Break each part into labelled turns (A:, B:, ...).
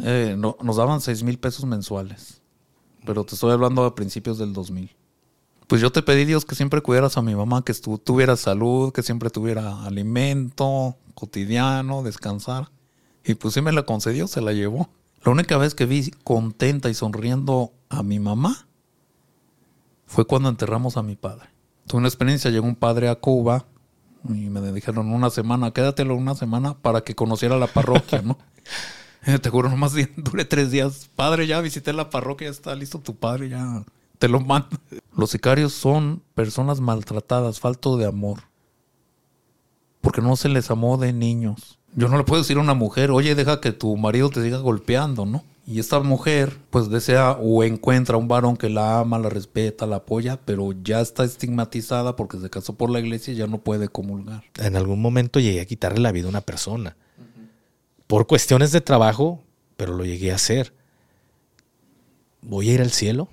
A: Eh, no, nos daban 6 mil pesos mensuales. Pero te estoy hablando a principios del 2000. Pues yo te pedí, Dios, que siempre cuidaras a mi mamá, que tuviera salud, que siempre tuviera alimento cotidiano, descansar. Y pues sí me la concedió, se la llevó. La única vez que vi contenta y sonriendo a mi mamá fue cuando enterramos a mi padre. Tuve una experiencia, llegó un padre a Cuba y me dijeron una semana, quédatelo una semana para que conociera la parroquia, ¿no? Eh, Te juro, nomás duré tres días. Padre, ya visité la parroquia, ya está listo tu padre, ya te lo mando. Los sicarios son personas maltratadas, falto de amor. Porque no se les amó de niños. Yo no le puedo decir a una mujer, oye, deja que tu marido te siga golpeando, ¿no? Y esta mujer, pues desea o encuentra un varón que la ama, la respeta, la apoya, pero ya está estigmatizada porque se casó por la iglesia y ya no puede comulgar.
B: En algún momento llegué a quitarle la vida a una persona. Por cuestiones de trabajo, pero lo llegué a hacer. ¿Voy a ir al cielo?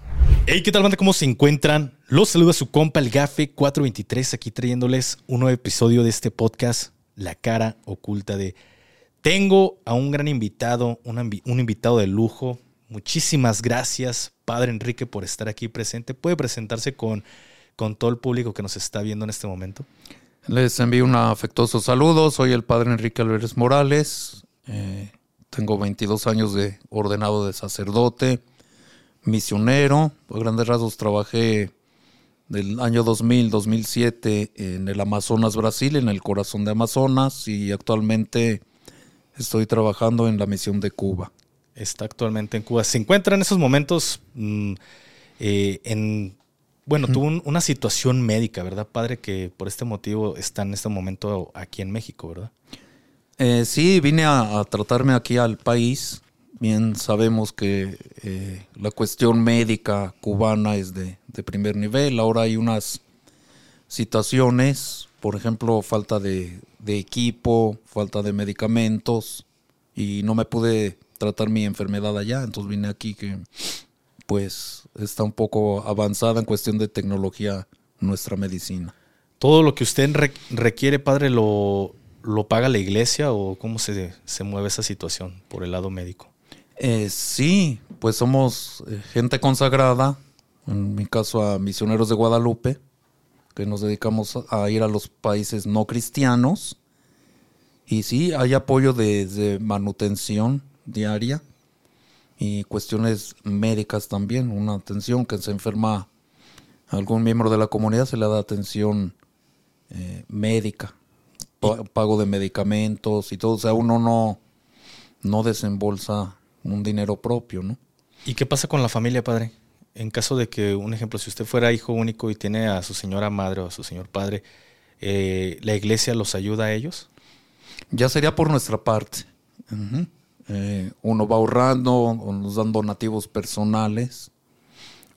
B: Hey, ¿qué tal, banda? ¿Cómo se encuentran? Los saluda su compa, el Gafe 423, aquí trayéndoles un nuevo episodio de este podcast, La cara oculta de... Tengo a un gran invitado, un, invitado de lujo. Muchísimas gracias, Padre Enrique, por estar aquí presente. ¿Puede presentarse con, con todo el público que nos está viendo en este momento?
A: Les envío un afectuoso saludo. Soy el padre Enrique Álvarez Morales. Eh, tengo 22 años de ordenado de sacerdote, misionero. A grandes rasgos trabajé del año 2000-2007 en el Amazonas, Brasil, en el corazón de Amazonas, y actualmente estoy trabajando en la misión de Cuba.
B: está actualmente en Cuba. Se encuentra en esos momentos mm, eh, en... Bueno, tuvo un- una situación médica, ¿verdad, padre? Que por este motivo está en este momento aquí en México, ¿verdad?
A: Eh, sí, vine a, tratarme aquí al país. Bien sabemos que eh, la cuestión médica cubana es de, primer nivel. Ahora hay unas situaciones, por ejemplo, falta de, equipo, falta de medicamentos y no me pude tratar mi enfermedad allá. Entonces vine aquí que pues está un poco avanzada en cuestión de tecnología nuestra medicina.
B: ¿Todo lo que usted re- requiere, padre, lo, lo paga la iglesia o cómo se, se mueve esa situación por el lado médico?
A: Eh, sí, pues somos eh, gente consagrada, en mi caso a misioneros de Guadalupe, que nos dedicamos a, ir a los países no cristianos. Y sí, hay apoyo de, manutención diaria y cuestiones médicas también, una atención que se enferma algún miembro de la comunidad, se le da atención eh, médica, pago de medicamentos y todo, o sea, uno no, no desembolsa un dinero propio, ¿no?
B: ¿Y qué pasa con la familia, padre? En caso de que, un ejemplo, si usted fuera hijo único y tiene a su señora madre o a su señor padre, eh, ¿la iglesia los ayuda a ellos?
A: Ya sería por nuestra parte. Eh, uno va ahorrando, o nos dan donativos personales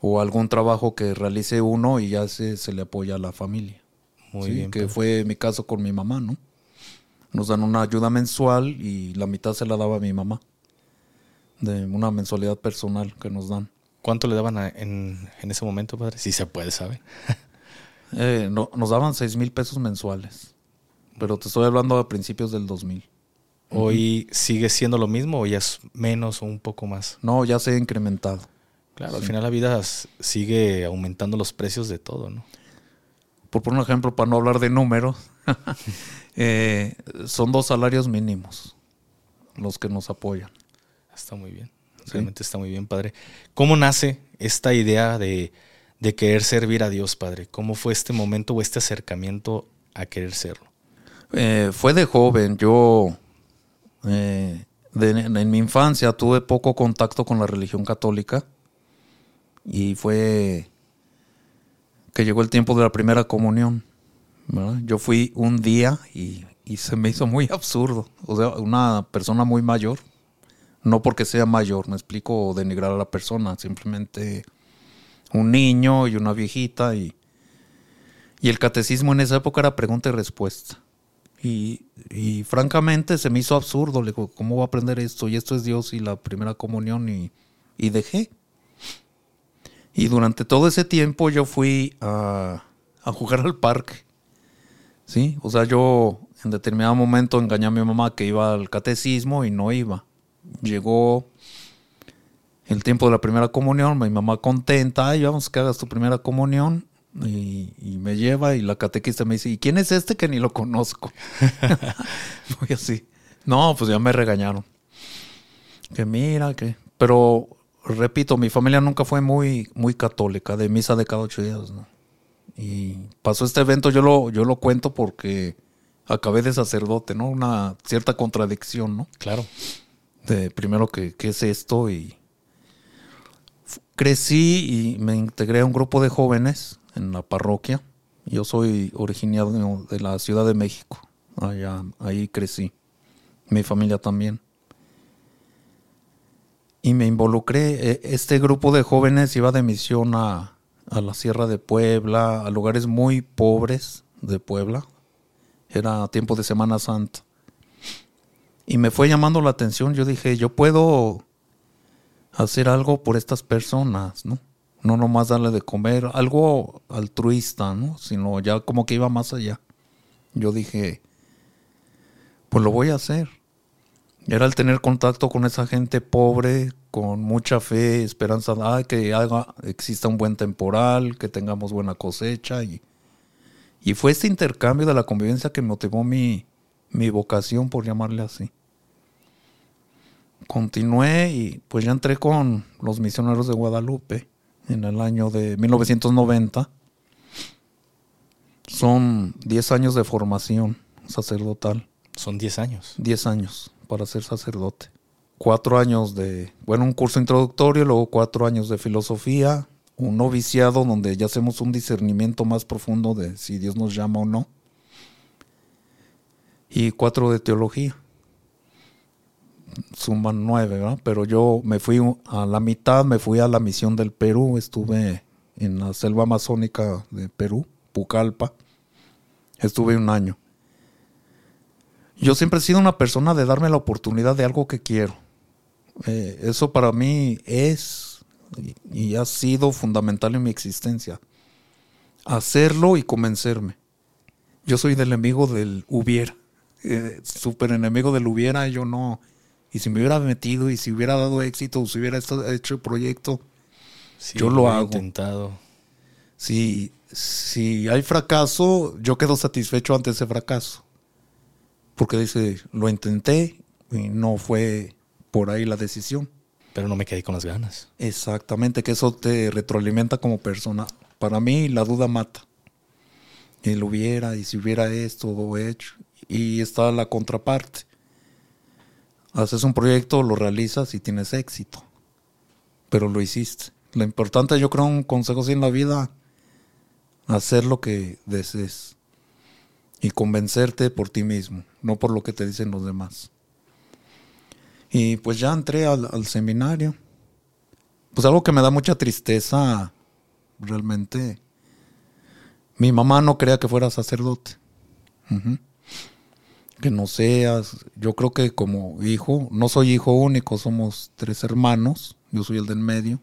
A: o algún trabajo que realice uno y ya se, se le apoya a la familia.
B: Muy
A: Sí,
B: bien.
A: que
B: padre.
A: fue mi caso con mi mamá, ¿no? Nos dan una ayuda mensual y la mitad se la daba a mi mamá. De una mensualidad personal que nos dan.
B: ¿Cuánto le daban a- en, en ese momento, padre? Si se puede, ¿sabe?
A: Eh, no- nos daban 6 mil pesos mensuales. Pero te estoy hablando a principios del 2000.
B: ¿Hoy sigue siendo lo mismo o ya es menos o un poco más?
A: No, ya se ha incrementado.
B: Claro, al final la vida sigue aumentando los precios de todo, ¿no?
A: Por poner un ejemplo, para no hablar de números, eh, son dos salarios mínimos los que nos apoyan.
B: Está muy bien.
A: Sí.
B: Realmente está muy bien, padre. ¿Cómo nace esta idea de, de querer servir a Dios, padre? ¿Cómo fue este momento o este acercamiento a querer serlo?
A: Eh, fue de joven, yo eh, de- en mi infancia tuve poco contacto con la religión católica y fue que llegó el tiempo de la primera comunión. Yo fui un día y, se me hizo muy absurdo. O sea, una persona muy mayor, no porque sea mayor, me explico, denigrar a la persona, simplemente un niño y una viejita y, y el catecismo en esa época era pregunta y respuesta. Y, y francamente se me hizo absurdo. Le digo, ¿cómo voy a aprender esto? Y esto es Dios y la primera comunión. Y, y dejé. Y durante todo ese tiempo yo fui a, a jugar al parque. ¿Sí? O sea, yo en determinado momento engañé a mi mamá que iba al catecismo y no iba. llegó el tiempo de la primera comunión, mi mamá contenta, ay, vamos que hagas tu primera comunión. Y, me lleva y la catequista me dice, ¿y quién es este que ni lo conozco? Voy así. No, pues ya me regañaron. Que mira, que... Pero, repito, mi familia nunca fue muy, muy católica, de misa de cada ocho días, ¿no? Y pasó este evento, yo lo, yo lo cuento porque acabé de sacerdote, ¿no? Una cierta contradicción, ¿no?
B: Claro.
A: De primero que, ¿qué es esto? Y crecí y me integré a un grupo de jóvenes en la parroquia. Yo soy originario de la Ciudad de México. Allá, ahí crecí. Mi familia también. Y me involucré. E- Este grupo de jóvenes iba de misión a, a la Sierra de Puebla, a lugares muy pobres de Puebla. Era tiempo de Semana Santa. Y me fue llamando la atención. Yo dije, yo puedo hacer algo por estas personas, ¿no? No nomás darle de comer, algo altruista, ¿no? Sino ya como que iba más allá. Yo dije, pues lo voy a hacer. Era el tener contacto con esa gente pobre, con mucha fe, esperanza, ah, que haga, exista un buen temporal, que tengamos buena cosecha. Y, y fue este intercambio de la convivencia que motivó mi, mi vocación, por llamarle así. Continué y pues ya entré con los misioneros de Guadalupe en el año de 1990. Son 10 años de formación sacerdotal.
B: Son 10 años.
A: 10 años para ser sacerdote. Cuatro años de, bueno, un curso introductorio, luego cuatro años de filosofía, un noviciado donde ya hacemos un discernimiento más profundo de si Dios nos llama o no, y cuatro de teología. Suman nueve, ¿verdad? Pero yo me fui a la mitad, me fui a la misión del Perú, estuve en la selva amazónica de Perú, Pucallpa, estuve un año. Yo siempre he sido una persona de darme la oportunidad de algo que quiero. Eh, eso para mí es y, ha sido fundamental en mi existencia. Hacerlo y convencerme. Yo soy del enemigo del hubiera. Eh, Súper enemigo del hubiera. Yo no. Y si me hubiera metido y si hubiera dado éxito, o si hubiera hecho el proyecto,
B: Sí,
A: Yo lo hago.
B: intentado.
A: si, si hay fracaso, yo quedo satisfecho ante ese fracaso. Porque dice, lo intenté y no fue por ahí la decisión.
B: Pero no me quedé con las ganas.
A: Exactamente, que eso te retroalimenta como persona. Para mí la duda mata. Y lo hubiera, y si hubiera esto o hecho. Y está la contraparte. Haces un proyecto, lo realizas y tienes éxito. Pero lo hiciste. Lo importante, yo creo, un consejo así en la vida, hacer lo que desees. Y convencerte por ti mismo, no por lo que te dicen los demás. Y pues ya entré al, seminario. Pues algo que me da mucha tristeza, realmente. Mi mamá no creía que fuera sacerdote. Que no seas. Yo creo que como hijo, no soy hijo único, somos tres hermanos. Yo soy el del medio.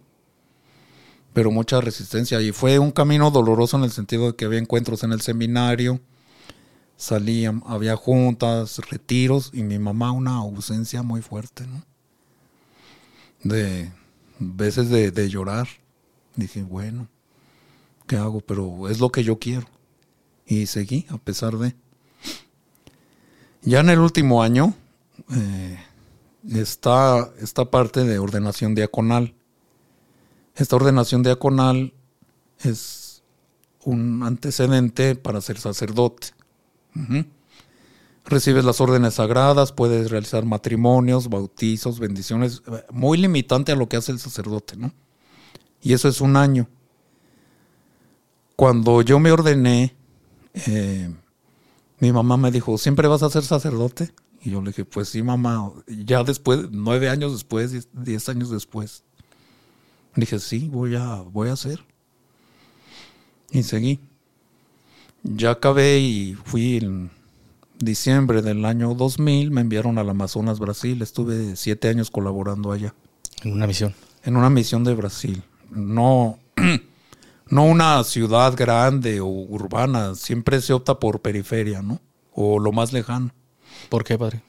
A: Pero mucha resistencia. Y fue un camino doloroso en el sentido de que había encuentros en el seminario. Salían, había juntas, retiros. Y mi mamá una ausencia muy fuerte, ¿no? De veces de, de llorar. Dije, bueno, ¿qué hago? Pero es lo que yo quiero. Y seguí, a pesar de. Ya en el último año eh, está esta parte de ordenación diaconal. Esta ordenación diaconal es un antecedente para ser sacerdote. Recibes las órdenes sagradas, puedes realizar matrimonios, bautizos, bendiciones, eh, muy limitante a lo que hace el sacerdote, ¿no? Y eso es un año. Cuando yo me ordené, eh, mi mamá me dijo, ¿siempre vas a ser sacerdote? Y yo le dije, pues sí, mamá. Ya después, nueve años después, diez, diez años después. Dije, sí, voy a, voy a hacer. Y seguí. Ya acabé y fui en diciembre del año 2000, me enviaron al Amazonas, Brasil. Estuve siete años colaborando allá
B: En una misión.
A: en una misión de Brasil. No, no una ciudad grande o urbana. Siempre se opta por periferia, ¿no? O lo más lejano.
B: ¿Por qué, padre?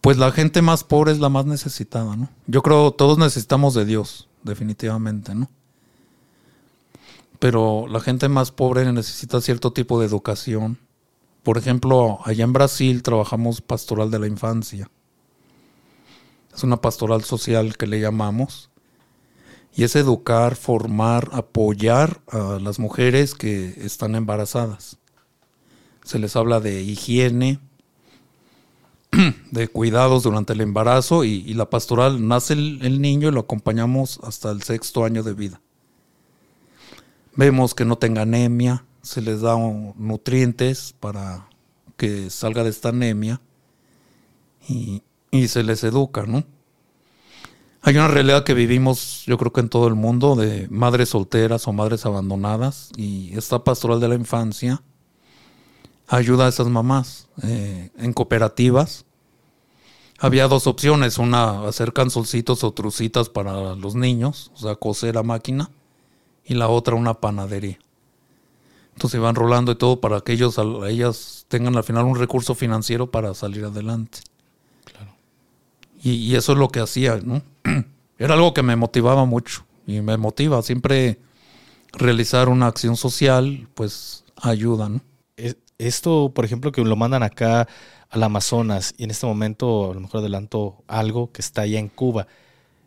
A: Pues la gente más pobre es la más necesitada, ¿no? Yo creo todos necesitamos de Dios, definitivamente, ¿no? Pero la gente más pobre necesita cierto tipo de educación. Por ejemplo, allá en Brasil trabajamos pastoral de la infancia. Es una pastoral social que le llamamos. Y es educar, formar, apoyar a las mujeres que están embarazadas. Se les habla de higiene, de cuidados durante el embarazo y, la pastoral nace el, niño y lo acompañamos hasta el sexto año de vida. Vemos que no tenga anemia, se les da nutrientes para que salga de esta anemia y, y se les educa, ¿no? Hay una realidad que vivimos, yo creo que en todo el mundo, de madres solteras o madres abandonadas y esta pastoral de la infancia ayuda a esas mamás eh, en cooperativas. Había dos opciones, una hacer cansolcitos o trucitas para los niños, o sea, coser a máquina, y la otra una panadería. Entonces iban rolando y todo para que ellos, ellas tengan al final un recurso financiero para salir adelante. Claro. Y, y eso es lo que hacía, ¿no? Era algo que me motivaba mucho y me motiva siempre realizar una acción social, pues ayuda, ¿no?
B: Esto, por ejemplo, que lo mandan acá al Amazonas y en este momento a lo mejor adelanto algo que está allá en Cuba.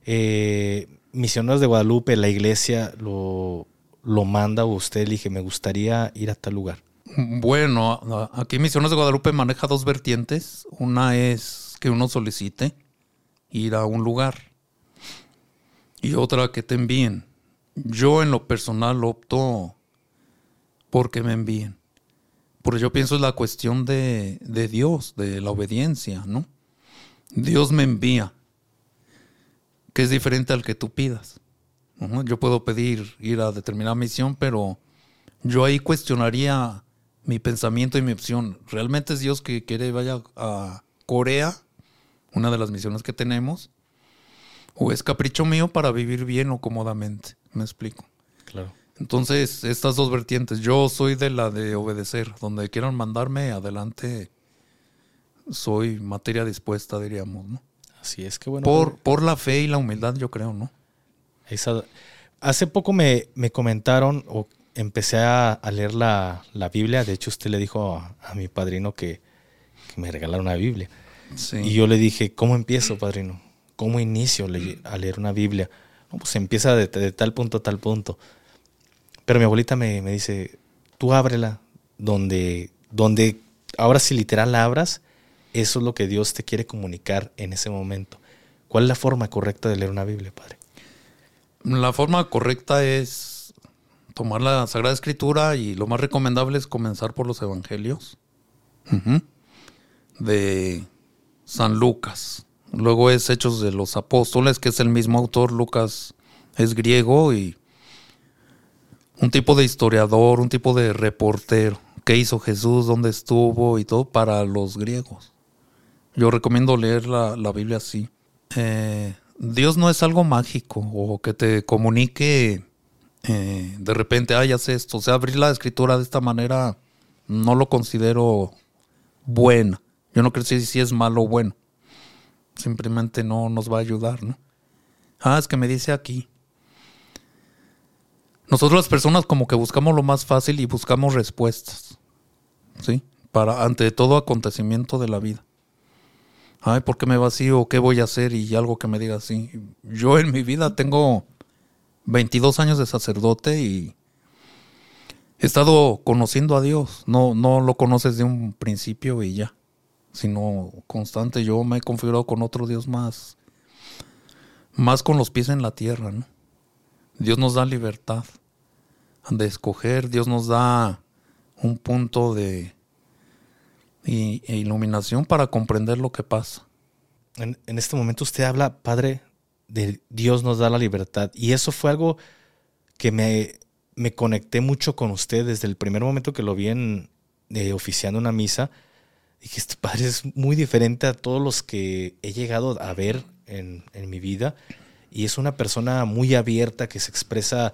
B: Eh, Misioneros de Guadalupe, la iglesia lo, lo manda o usted elige, me gustaría ir a tal lugar.
A: Bueno, aquí Misioneros de Guadalupe maneja dos vertientes. Una es que uno solicite ir a un lugar y otra que te envíen. Yo en lo personal opto porque me envíen. Porque yo pienso es la cuestión de, Dios, de la obediencia, ¿no? Dios me envía, que es diferente al que tú pidas. Yo puedo pedir ir a determinada misión, pero yo ahí cuestionaría mi pensamiento y mi opción. ¿Realmente es Dios que quiere vaya a Corea, una de las misiones que tenemos? ¿O es capricho mío para vivir bien o cómodamente? Me explico.
B: Claro.
A: Entonces, estas dos vertientes. Yo soy de la de obedecer. Donde quieran mandarme, adelante. Soy materia dispuesta, diríamos, ¿no?
B: Así es que bueno.
A: Por, por la fe y la humildad, yo creo, ¿no?
B: hace poco me, comentaron, o empecé a, leer la, Biblia. De hecho, usted le dijo a, mi padrino que, me regalara una Biblia. Y yo le dije, ¿cómo empiezo, padrino? ¿Cómo inicio a leer una Biblia? pues empieza de, de tal punto a tal punto. Pero mi abuelita me, dice, tú ábrela donde, donde, ahora si literal la abras, eso es lo que Dios te quiere comunicar en ese momento. ¿Cuál es la forma correcta de leer una Biblia, Padre?
A: La forma correcta es tomar la Sagrada Escritura y lo más recomendable es comenzar por los Evangelios de San Lucas. Luego es Hechos de los Apóstoles, que es el mismo autor. Lucas es griego y un tipo de historiador, un tipo de reportero. ¿Qué hizo Jesús? ¿Dónde estuvo? Y todo para los griegos. Yo recomiendo leer la, Biblia así. Eh, Dios no es algo mágico o que te comunique eh, de repente, ah, ya sé esto. O sea, abrir la escritura de esta manera no lo considero buena. Yo no creo si, si es malo o bueno. Simplemente no nos va a ayudar, ¿no? Ah, es que me dice aquí. Nosotros las personas como que buscamos lo más fácil y buscamos respuestas, ¿sí? Para ante todo acontecimiento de la vida. Ay, ¿por qué me vacío? ¿Qué voy a hacer? Y algo que me diga así. Yo en mi vida tengo 22 años de sacerdote y he estado conociendo a Dios. No, no lo conoces de un principio y ya, sino constante. Yo me he configurado con otro Dios más, más con los pies en la tierra, ¿no? Dios nos da libertad de escoger, Dios nos da un punto de e iluminación para comprender lo que pasa.
B: En, este momento usted habla, Padre, de Dios nos da la libertad. Y eso fue algo que me, me conecté mucho con usted desde el primer momento que lo vi en, eh, oficiando una misa. Dije, este Padre es muy diferente a todos los que he llegado a ver en, en mi vida. Y es una persona muy abierta que se expresa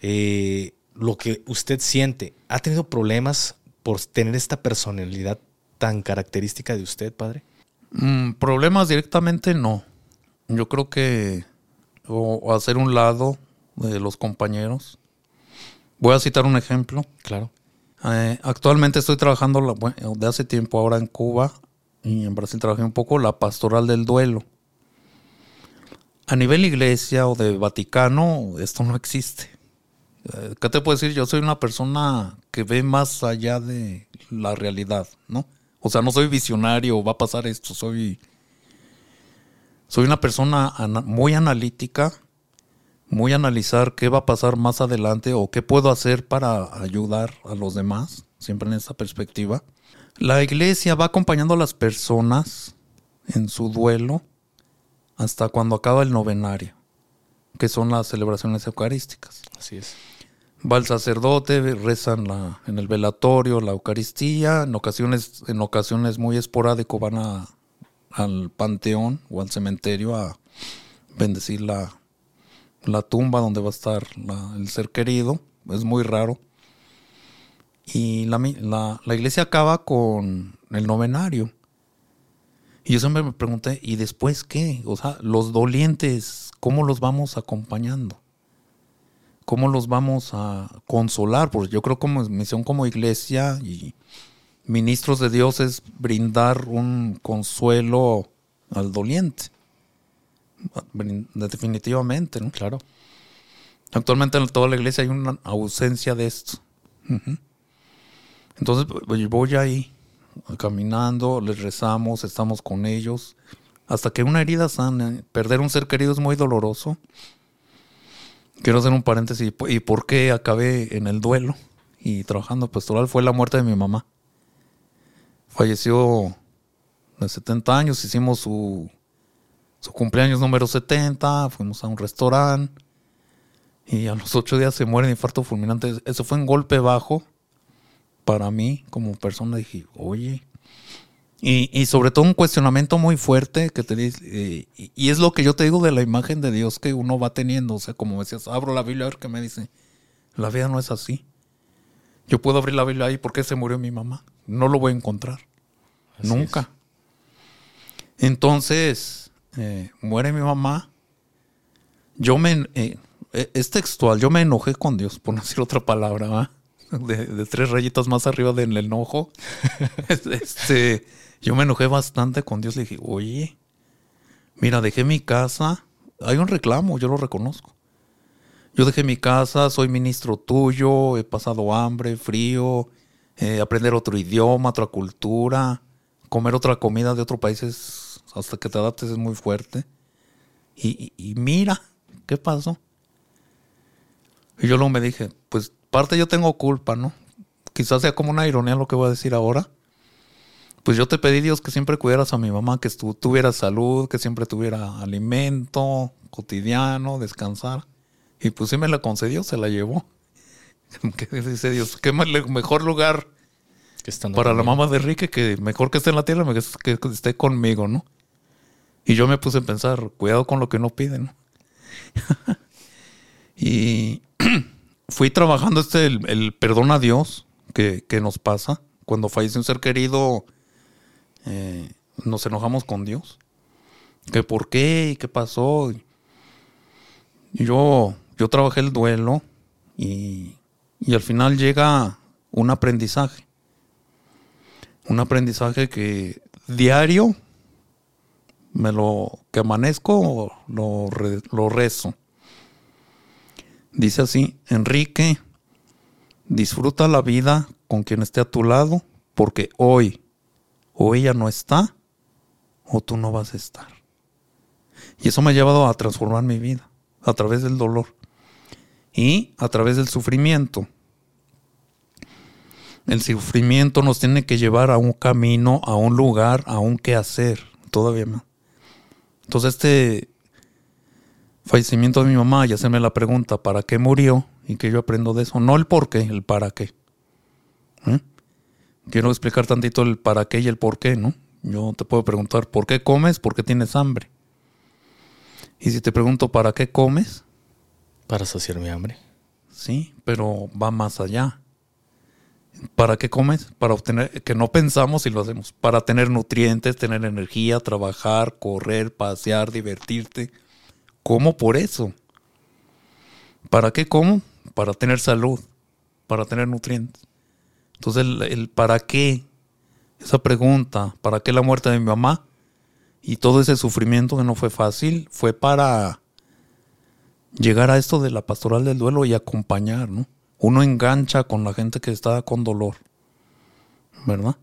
B: eh, lo que usted siente. ¿Ha tenido problemas por tener esta personalidad tan característica de usted, padre?
A: Mm, problemas directamente no. Yo creo que o, hacer un lado de los compañeros. Voy a citar un ejemplo.
B: Claro.
A: Eh, actualmente estoy trabajando la- bueno, de hace tiempo ahora en Cuba y en Brasil trabajé un poco la pastoral del duelo. A nivel iglesia o de Vaticano, esto no existe. Eh, ¿Qué te puedo decir? Yo soy una persona que ve más allá de la realidad, ¿no? O sea, no soy visionario, va a pasar esto, soy... Soy una persona muy analítica, muy analizar qué va a pasar más adelante o qué puedo hacer para ayudar a los demás, siempre en esa perspectiva. La iglesia va acompañando a las personas en su duelo hasta cuando acaba el novenario, que son las celebraciones eucarísticas.
B: Así es.
A: Va el sacerdote, rezan la, en el velatorio, la Eucaristía, en ocasiones, en ocasiones muy esporádico van a- al panteón o al cementerio a bendecir la, la tumba donde va a estar el ser querido, es muy raro. Y la- la iglesia acaba con el novenario. Y yo siempre me pregunté, ¿y después qué? O sea, los dolientes, ¿cómo los vamos acompañando? ¿Cómo los vamos a consolar? Porque yo creo como misión como iglesia y ministros de Dios es brindar un consuelo al doliente. Definitivamente, ¿no?
B: Claro.
A: Actualmente en toda la iglesia hay una ausencia de esto. Entonces pues, voy ahí caminando, les rezamos, estamos con ellos, hasta que una herida sana. Perder un ser querido es muy doloroso. Quiero hacer un paréntesis. ¿Y por qué acabé en el duelo y trabajando pastoral? Fue la muerte de mi mamá. Falleció de 70 años, hicimos su, su cumpleaños número 70, fuimos a un restaurante. Y a los ocho días se muere de infarto fulminante. Eso fue un golpe bajo para mí como persona. Dije, oye. Y, y sobre todo un cuestionamiento muy fuerte que te dice, eh, y, y es lo que yo te digo de la imagen de Dios que uno va teniendo. O sea, como decías, abro la Biblia a ver qué me dice. La vida no es así. Yo puedo abrir la Biblia ahí porque se murió mi mamá. No lo voy a encontrar.
B: Así
A: Nunca. Entonces, eh, muere mi mamá. Yo me. eh, eh, es textual. Yo me enojé con Dios, por no decir otra palabra. De, de tres rayitas más arriba del enojo. este, yo me enojé bastante con Dios. Le dije, oye, mira, dejé mi casa. Hay un reclamo, yo lo reconozco. Yo dejé mi casa, soy ministro tuyo, he pasado hambre, frío, eh, aprender otro idioma, otra cultura, comer otra comida de otro país es, hasta que te adaptes es muy fuerte. Y, y- y mira, ¿qué pasó? Y yo luego me dije, pues parte yo tengo culpa, ¿no? Quizás sea como una ironía lo que voy a decir ahora. Pues yo te pedí, Dios, que siempre cuidaras a mi mamá, que estu- tuviera salud, que siempre tuviera alimento cotidiano, descansar. Y pues sí me la concedió, se la llevó. ¿Qué dice Dios? ¿Qué me- mejor lugar
B: Que
A: para la mamá de Enrique que mejor que esté en la tierra que, esté conmigo, ¿no? Y yo me puse a pensar, cuidado con lo que uno pide, ¿no? y fui trabajando este, el, el perdón a Dios que, que nos pasa. Cuando fallece un ser querido, eh, nos enojamos con Dios. Que por qué y qué pasó. Yo, yo trabajé el duelo y, y al final llega un aprendizaje. Un aprendizaje que diario me lo que amanezco lo, lo rezo. Dice así, Enrique, disfruta la vida con quien esté a tu lado, porque hoy o ella no está o tú no vas a estar. Y eso me ha llevado a transformar mi vida a través del dolor y a través del sufrimiento. El sufrimiento nos tiene que llevar a un camino, a un lugar, a un qué hacer. Todavía no. Entonces este fallecimiento de mi mamá y hacerme la pregunta, ¿para qué murió? Y que yo aprendo de eso. No el por qué, el para qué. ¿Eh? Quiero explicar tantito el para qué y el por qué, ¿no? Yo te puedo preguntar, ¿por qué comes? ¿Por qué tienes hambre? Y si te pregunto, ¿para qué comes?
B: Para saciar mi hambre.
A: Sí, pero va más allá. ¿Para qué comes? Para obtener, que no pensamos y lo hacemos. Para tener nutrientes, tener energía, trabajar, correr, pasear, divertirte. Como por eso. ¿Para qué como? Para tener salud, para tener nutrientes. Entonces, el, el para qué, esa pregunta, ¿para qué la muerte de mi mamá? Y todo ese sufrimiento que no fue fácil, fue para llegar a esto de la pastoral del duelo y acompañar, ¿no? Uno engancha con la gente que está con dolor, ¿verdad?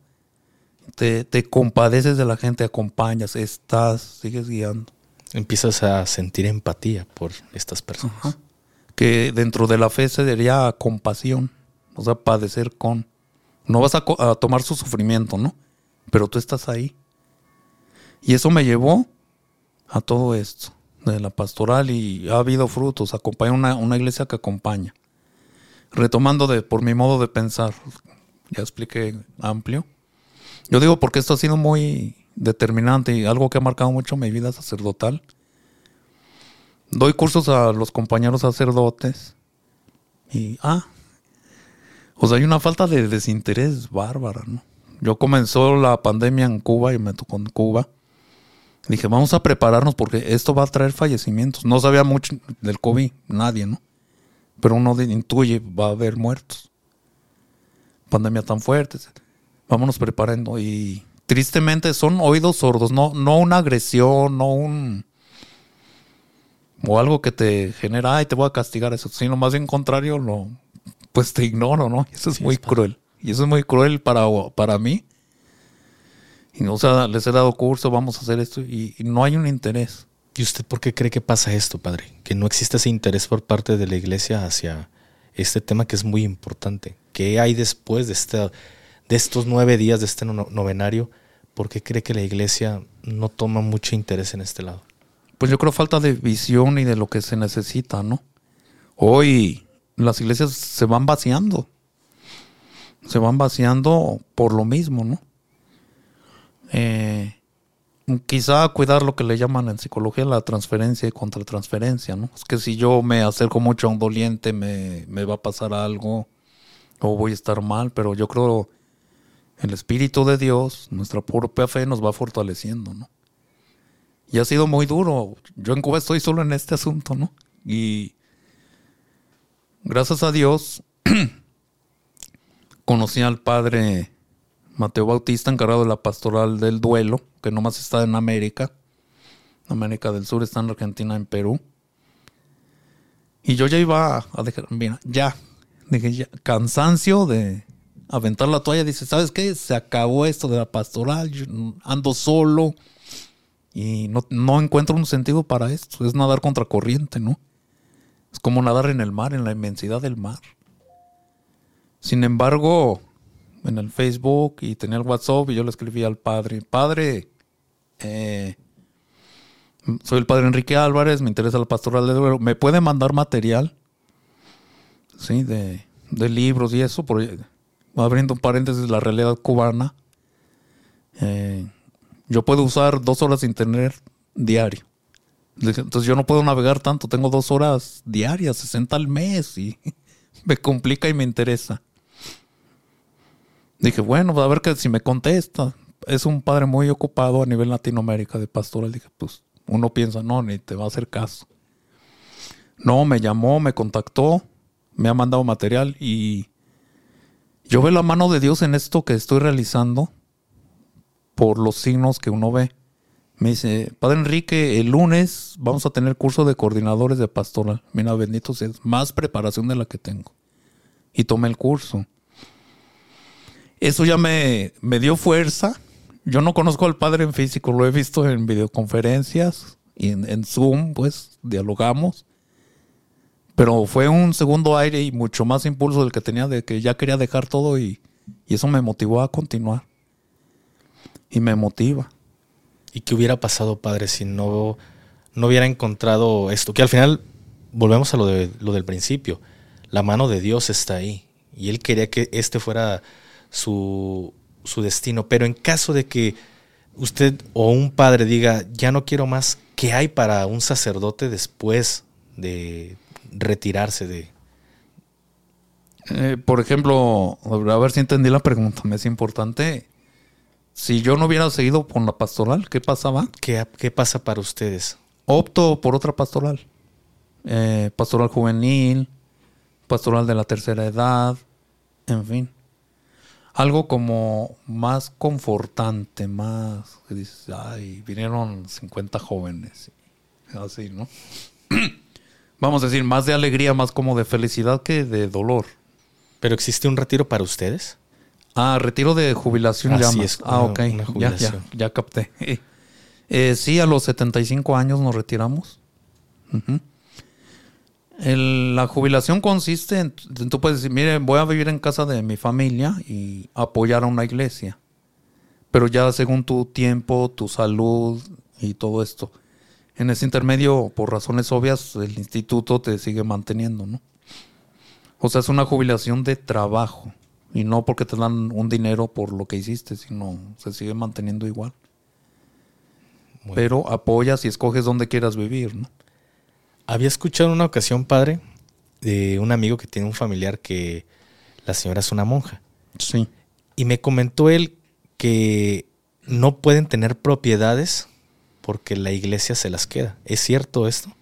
A: Te, te compadeces de la gente, acompañas, estás, sigues guiando.
B: Empiezas a sentir empatía por estas personas.
A: Ajá. Que dentro de la fe se diría compasión, o sea, padecer con. No vas a, tomar su sufrimiento, ¿no? Pero tú estás ahí. Y eso me llevó a todo esto de la pastoral y ha habido frutos. Acompaña una, una iglesia que acompaña. Retomando de por mi modo de pensar, ya expliqué amplio. Yo digo porque esto ha sido muy determinante y algo que ha marcado mucho mi vida sacerdotal. Doy cursos a los compañeros sacerdotes y ah, o sea, hay una falta de desinterés bárbara, ¿no? Yo comenzó la pandemia en Cuba y me tocó en Cuba. Dije, vamos a prepararnos porque esto va a traer fallecimientos. No sabía mucho del COVID, nadie, ¿no? Pero uno intuye, va a haber muertos. Pandemia tan fuerte. Vámonos preparando. Y tristemente son oídos sordos, no, no una agresión, no un... O algo que te genera, ay, te voy a castigar eso. Sino más bien contrario, lo, pues te ignoro, ¿no? Eso es
B: Sí,
A: muy
B: es
A: cruel. Y eso es muy cruel para, para mí. Y, o sea, les he dado curso, vamos a hacer esto, y, y no hay un interés.
B: ¿Y usted por qué cree que pasa esto, padre? Que no existe ese interés por parte de la iglesia hacia este tema que es muy importante. ¿Qué hay después de, esta, de estos nueve días de este no- novenario? ¿Por qué cree que la iglesia no toma mucho interés en este lado?
A: Pues yo creo falta de visión y de lo que se necesita, ¿no? Hoy las iglesias se van vaciando. Se van vaciando por lo mismo, ¿no? Eh, quizá cuidar lo que le llaman en psicología la transferencia y contratransferencia, ¿no? Es que si yo me acerco mucho a un doliente me, me va a pasar algo o voy a estar mal, pero yo creo el Espíritu de Dios, nuestra propia fe nos va fortaleciendo, ¿no? Y ha sido muy duro. Yo en Cuba estoy solo en este asunto, ¿no? Y gracias a Dios conocí al padre Mateo Bautista, encargado de la pastoral del duelo, que nomás está en América. América del Sur, está en Argentina, en Perú. Y yo ya iba a dejar, mira, ya, dije ya, cansancio de aventar la toalla. Dice, ¿sabes qué? Se acabó esto de la pastoral, ando solo y no, no encuentro un sentido para esto. Es nadar contra corriente, ¿no? Es como nadar en el mar, en la inmensidad del mar. Sin embargo, en el Facebook y tenía el WhatsApp y yo le escribí al padre, padre, eh, soy el padre Enrique Álvarez, me interesa la pastoral de Duero, ¿me puede mandar material? Sí, de, libros y eso, abriendo un paréntesis, la realidad cubana. Eh, yo puedo usar dos horas de internet diario. Entonces yo no puedo navegar tanto, tengo dos horas diarias, 60 al mes y me complica y me interesa. Dije, bueno, a ver que si me contesta. Es un padre muy ocupado a nivel Latinoamérica de pastoral. Dije, pues uno piensa, no, ni te va a hacer caso. No, me llamó, me contactó, me ha mandado material y yo veo la mano de Dios en esto que estoy realizando por los signos que uno ve. Me dice, Padre Enrique, el lunes vamos a tener curso de coordinadores de pastoral. Mira, bendito sea, más preparación de la que tengo. Y tomé el curso. Eso ya me, me dio fuerza. Yo no conozco al padre en físico, lo he visto en videoconferencias y en, en Zoom, pues dialogamos. Pero fue un segundo aire y mucho más impulso del que tenía de que ya quería dejar todo y, y eso me motivó a continuar. Y me motiva.
B: ¿Y qué hubiera pasado, padre, si no, no hubiera encontrado esto? Que al final volvemos a lo, de, lo del principio. La mano de Dios está ahí. Y Él quería que este fuera su, su destino. Pero en caso de que usted o un padre diga, ya no quiero más, ¿qué hay para un sacerdote después de retirarse de...
A: Eh, por ejemplo, a ver si entendí la pregunta, me es importante. Si yo no hubiera seguido con la pastoral, ¿qué pasaba?
B: ¿Qué, qué pasa para ustedes?
A: Opto por otra pastoral. Eh, pastoral juvenil, pastoral de la tercera edad, en fin. Algo como más confortante, más que dices, ay, vinieron 50 jóvenes. Así, ¿no? Vamos a decir, más de alegría, más como de felicidad que de dolor.
B: ¿Pero existe un retiro para ustedes?
A: Ah, retiro de jubilación
B: Así es,
A: ah, ok. Ya, ya, ya capté. Eh, sí, a los 75 años nos retiramos. El- la jubilación consiste en tú puedes decir, mire, voy a vivir en casa de mi familia y apoyar a una iglesia. Pero ya según tu tiempo, tu salud y todo esto. En ese intermedio, por razones obvias, el instituto te sigue manteniendo, ¿no? O sea, es una jubilación de trabajo. Y no porque te dan un dinero por lo que hiciste, sino se sigue manteniendo igual. Pero apoyas y escoges dónde quieras vivir, ¿no?
B: Había escuchado en una ocasión, padre, de un amigo que tiene un familiar que la señora es una monja.
A: Sí.
B: Y me comentó él que no pueden tener propiedades porque la iglesia se las queda. ¿Es cierto esto?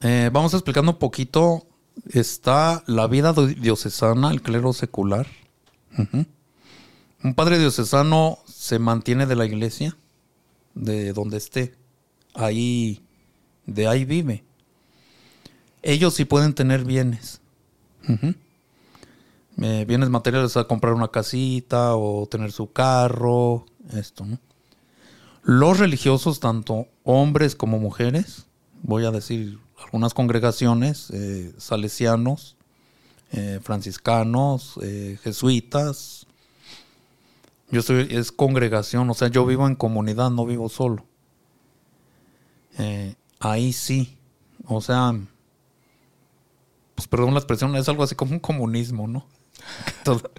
A: Eh, vamos explicando un poquito. Está la vida diocesana, el clero secular. Un padre diocesano se mantiene de la iglesia, de donde esté. Ahí, de ahí vive. Ellos sí pueden tener bienes. Eh, bienes materiales a comprar una casita o tener su carro, esto, ¿no? Los religiosos, tanto hombres como mujeres, voy a decir algunas congregaciones, eh, salesianos, eh, franciscanos, eh, jesuitas. Yo estoy, es congregación, o sea, yo vivo en comunidad, no vivo solo. Ahí sí, o sea, pues perdón la expresión, es algo así como un comunismo, ¿no? Todo-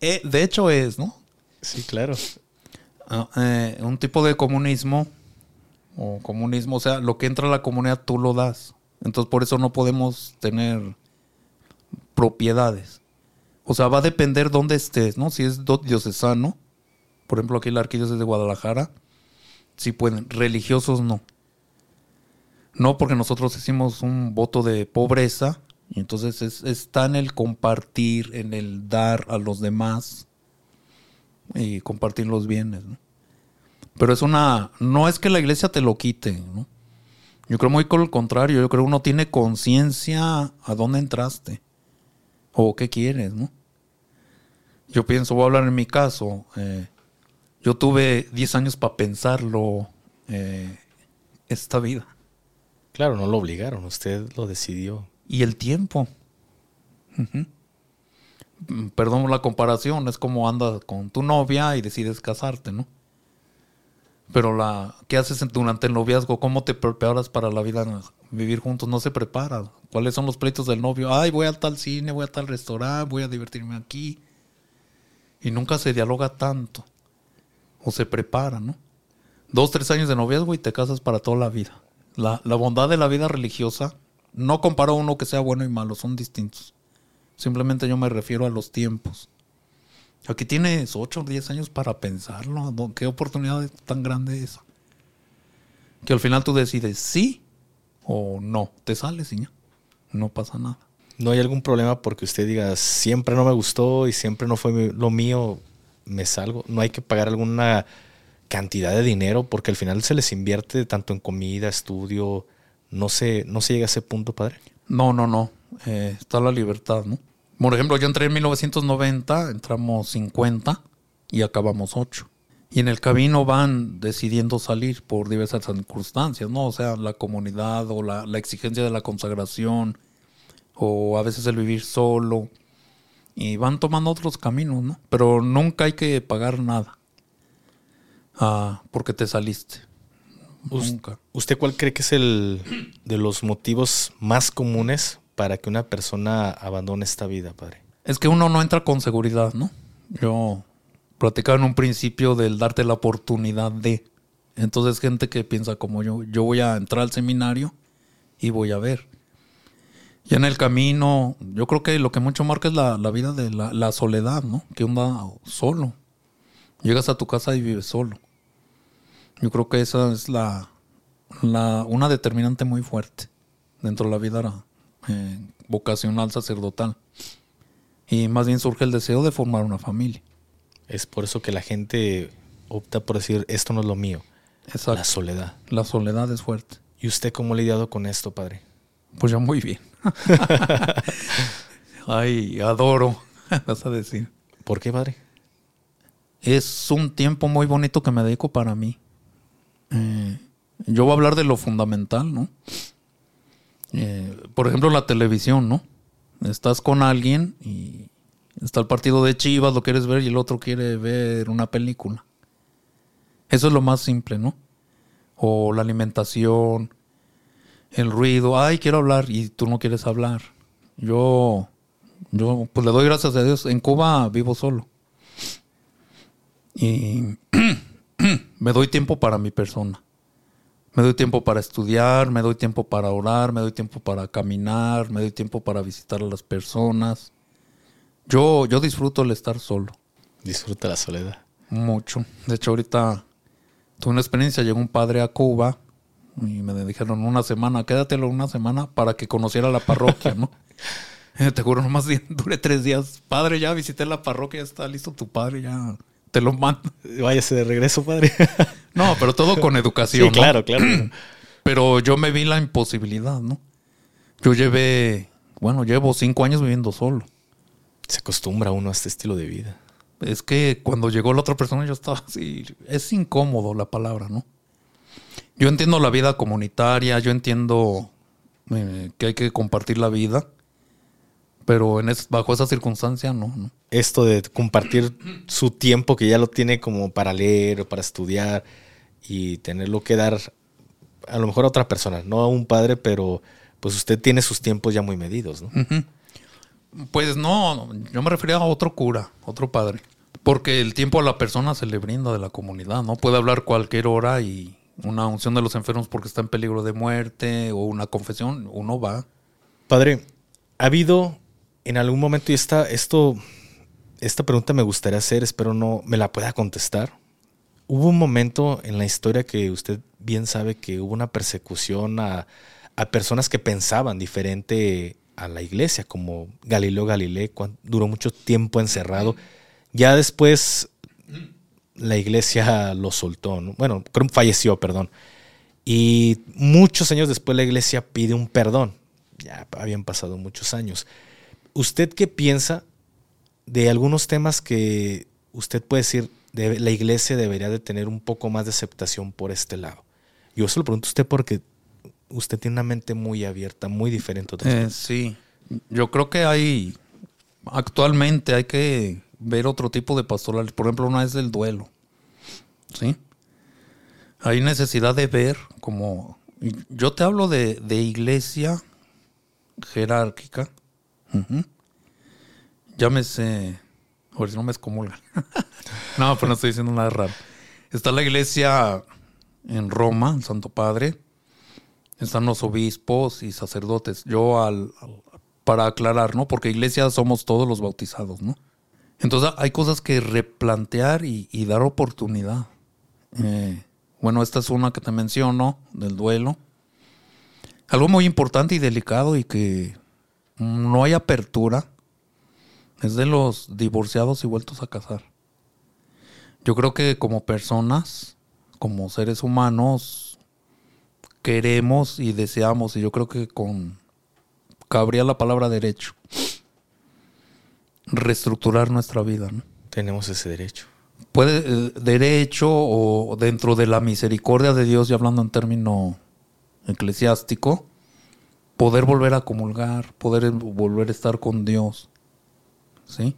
A: de hecho es, ¿no?
B: Sí, claro.
A: Ah, eh, un tipo de comunismo o comunismo, o sea, lo que entra a la comunidad tú lo das. Entonces por eso no podemos tener propiedades. O sea, va a depender dónde estés, ¿no? Si es diocesano, por ejemplo, aquí la arquidiócesis de Guadalajara, sí pueden, religiosos no. No, porque nosotros hicimos un voto de pobreza y entonces es- está en el compartir, en el dar a los demás y compartir los bienes, ¿no? Pero es una, no es que la iglesia te lo quite, ¿no? Yo creo muy con el contrario, yo creo que uno tiene conciencia a dónde entraste o qué quieres, ¿no? Yo pienso, voy a hablar en mi caso, eh, yo tuve 10 años para pensarlo eh, esta vida
B: Claro, no lo obligaron, usted lo decidió.
A: y el tiempo. Mm, Perdón la comparación, es como andas con tu novia y decides casarte, ¿no? Pero la, ¿qué haces durante el noviazgo? ¿Cómo te preparas para la vida, vivir juntos? No se prepara. ¿Cuáles son los pleitos del novio? Ay, voy a tal cine, voy a tal restaurante, voy a divertirme aquí. Y nunca se dialoga tanto. O se prepara, ¿no? Dos, tres años de noviazgo y te casas para toda la vida. La, la bondad de la vida religiosa, no comparo uno que sea bueno y malo, son distintos. Simplemente yo me refiero a los tiempos. Aquí tienes 8 o 10 años para pensarlo. ¿Qué oportunidad tan grande es esa? Que al final tú decides sí o no. Te sales y ya. No pasa nada.
B: ¿No hay algún problema porque usted diga, siempre no me gustó y siempre no fue lo mío, me salgo? ¿No hay que pagar alguna cantidad de dinero porque al final se les invierte tanto en comida, estudio? ¿No se, no se llega a ese punto, padre?
A: No, no, no. Eh, está la libertad, ¿no? Por ejemplo, yo entré en 1990, entramos 50 y acabamos 8. Y en el camino van decidiendo salir por diversas circunstancias, ¿no? O sea, la comunidad o la, la exigencia de la consagración o a veces el vivir solo. Y van tomando otros caminos, ¿no? Pero nunca hay que pagar nada. Ah, porque te saliste. Nunca.
B: ¿Usted cuál cree que es el de los motivos más comunes para que una persona abandone esta vida, padre?
A: Es que uno no entra con seguridad, ¿no? Yo platicaba en un principio del darte la oportunidad de. Entonces, gente que piensa como yo, yo voy a entrar al seminario y voy a ver. Y en el camino, yo creo que lo que mucho marca es la, la vida de la, soledad, ¿no? Que anda solo. Llegas a tu casa y vives solo. Yo creo que esa es la, la una determinante muy fuerte dentro de la vida eh, vocacional sacerdotal. Y más bien surge el deseo de formar una familia.
B: Es por eso que la gente opta por decir, esto no es lo mío.
A: Exacto.
B: La soledad.
A: La soledad es fuerte.
B: ¿Y usted cómo ha lidiado con esto, padre?
A: Pues ya muy bien. Ay, adoro, vas a decir.
B: ¿Por qué, padre?
A: Es un tiempo muy bonito que me dedico para mí. Eh, yo voy a hablar de lo fundamental, ¿no? Eh, por ejemplo, la televisión, ¿no? Estás con alguien y está el partido de Chivas, lo quieres ver y el otro quiere ver una película. Eso es lo más simple, ¿no? O la alimentación, el ruido, ay, quiero hablar y tú no quieres hablar. Yo, yo, pues le doy gracias a Dios. En Cuba vivo solo. Y me doy tiempo para mi persona. Me doy tiempo para estudiar, me doy tiempo para orar, me doy tiempo para caminar, me doy tiempo para visitar a las personas. Yo, yo disfruto el estar solo.
B: Disfruta la soledad.
A: Mucho. De hecho, ahorita tuve una experiencia. Llegó un padre a Cuba y me dijeron una semana, quédatelo una semana para que conociera la parroquia, ¿no? Te juro, nomás duré tres días. Padre, ya visité la parroquia, ya está listo tu padre, ya te lo mando.
B: Váyase de regreso, padre.
A: No, pero todo con educación.
B: Sí, claro, claro.
A: Pero yo me vi la imposibilidad, ¿no? Yo llevé, bueno, llevo cinco años viviendo solo.
B: Se acostumbra uno a este estilo de vida.
A: Es que cuando llegó la otra persona yo estaba así, es incómodo la palabra, ¿no? Yo entiendo la vida comunitaria, yo entiendo eh, que hay que compartir la vida, pero en es, bajo esa circunstancia no, no.
B: Esto de compartir su tiempo que ya lo tiene como para leer o para estudiar y tenerlo que dar a lo mejor a otra persona, no a un padre, pero pues usted tiene sus tiempos ya muy medidos, ¿no?
A: Pues no, yo me refería a otro cura, otro padre. Porque el tiempo a la persona se le brinda de la comunidad, ¿no? Puede hablar cualquier hora y una unción de los enfermos porque está en peligro de muerte o una confesión, uno va.
B: Padre, ¿ha habido en algún momento, y esta, esto, esta pregunta me gustaría hacer, espero no me la pueda contestar? Hubo un momento en la historia que usted bien sabe que hubo una persecución a, a personas que pensaban diferente a la iglesia, como Galileo Galilei, duró mucho tiempo encerrado. Ya después la iglesia lo soltó, ¿no? bueno, falleció, perdón. Y muchos años después la iglesia pide un perdón. Ya habían pasado muchos años. ¿Usted qué piensa de algunos temas que usted puede decir de, la iglesia debería de tener un poco más de aceptación por este lado? Yo se lo pregunto a usted porque usted tiene una mente muy abierta, muy diferente a otros.
A: Eh, sí, yo creo que hay, actualmente hay que ver otro tipo de pastorales. Por ejemplo, una es el duelo. ¿Sí? Hay necesidad de ver como... Yo te hablo de, de iglesia jerárquica. Ujú. Llámese... A ver si no me excomulgan. no, pero no estoy diciendo nada raro. Está la iglesia en Roma, el Santo Padre. Están los obispos y sacerdotes. Yo al, para aclarar, ¿no? Porque iglesia somos todos los bautizados, ¿no? Entonces hay cosas que replantear y, y dar oportunidad. Eh, bueno, esta es una que te menciono, del duelo. Algo muy importante y delicado y que no hay apertura es de los divorciados y vueltos a casar. Yo creo que como personas, como seres humanos, queremos y deseamos, y yo creo que con cabría la palabra derecho, reestructurar nuestra vida, ¿no?
B: Tenemos ese derecho.
A: Puede, eh, derecho o dentro de la misericordia de Dios, y hablando en término eclesiástico, poder volver a comulgar, poder volver a estar con Dios. ¿Sí?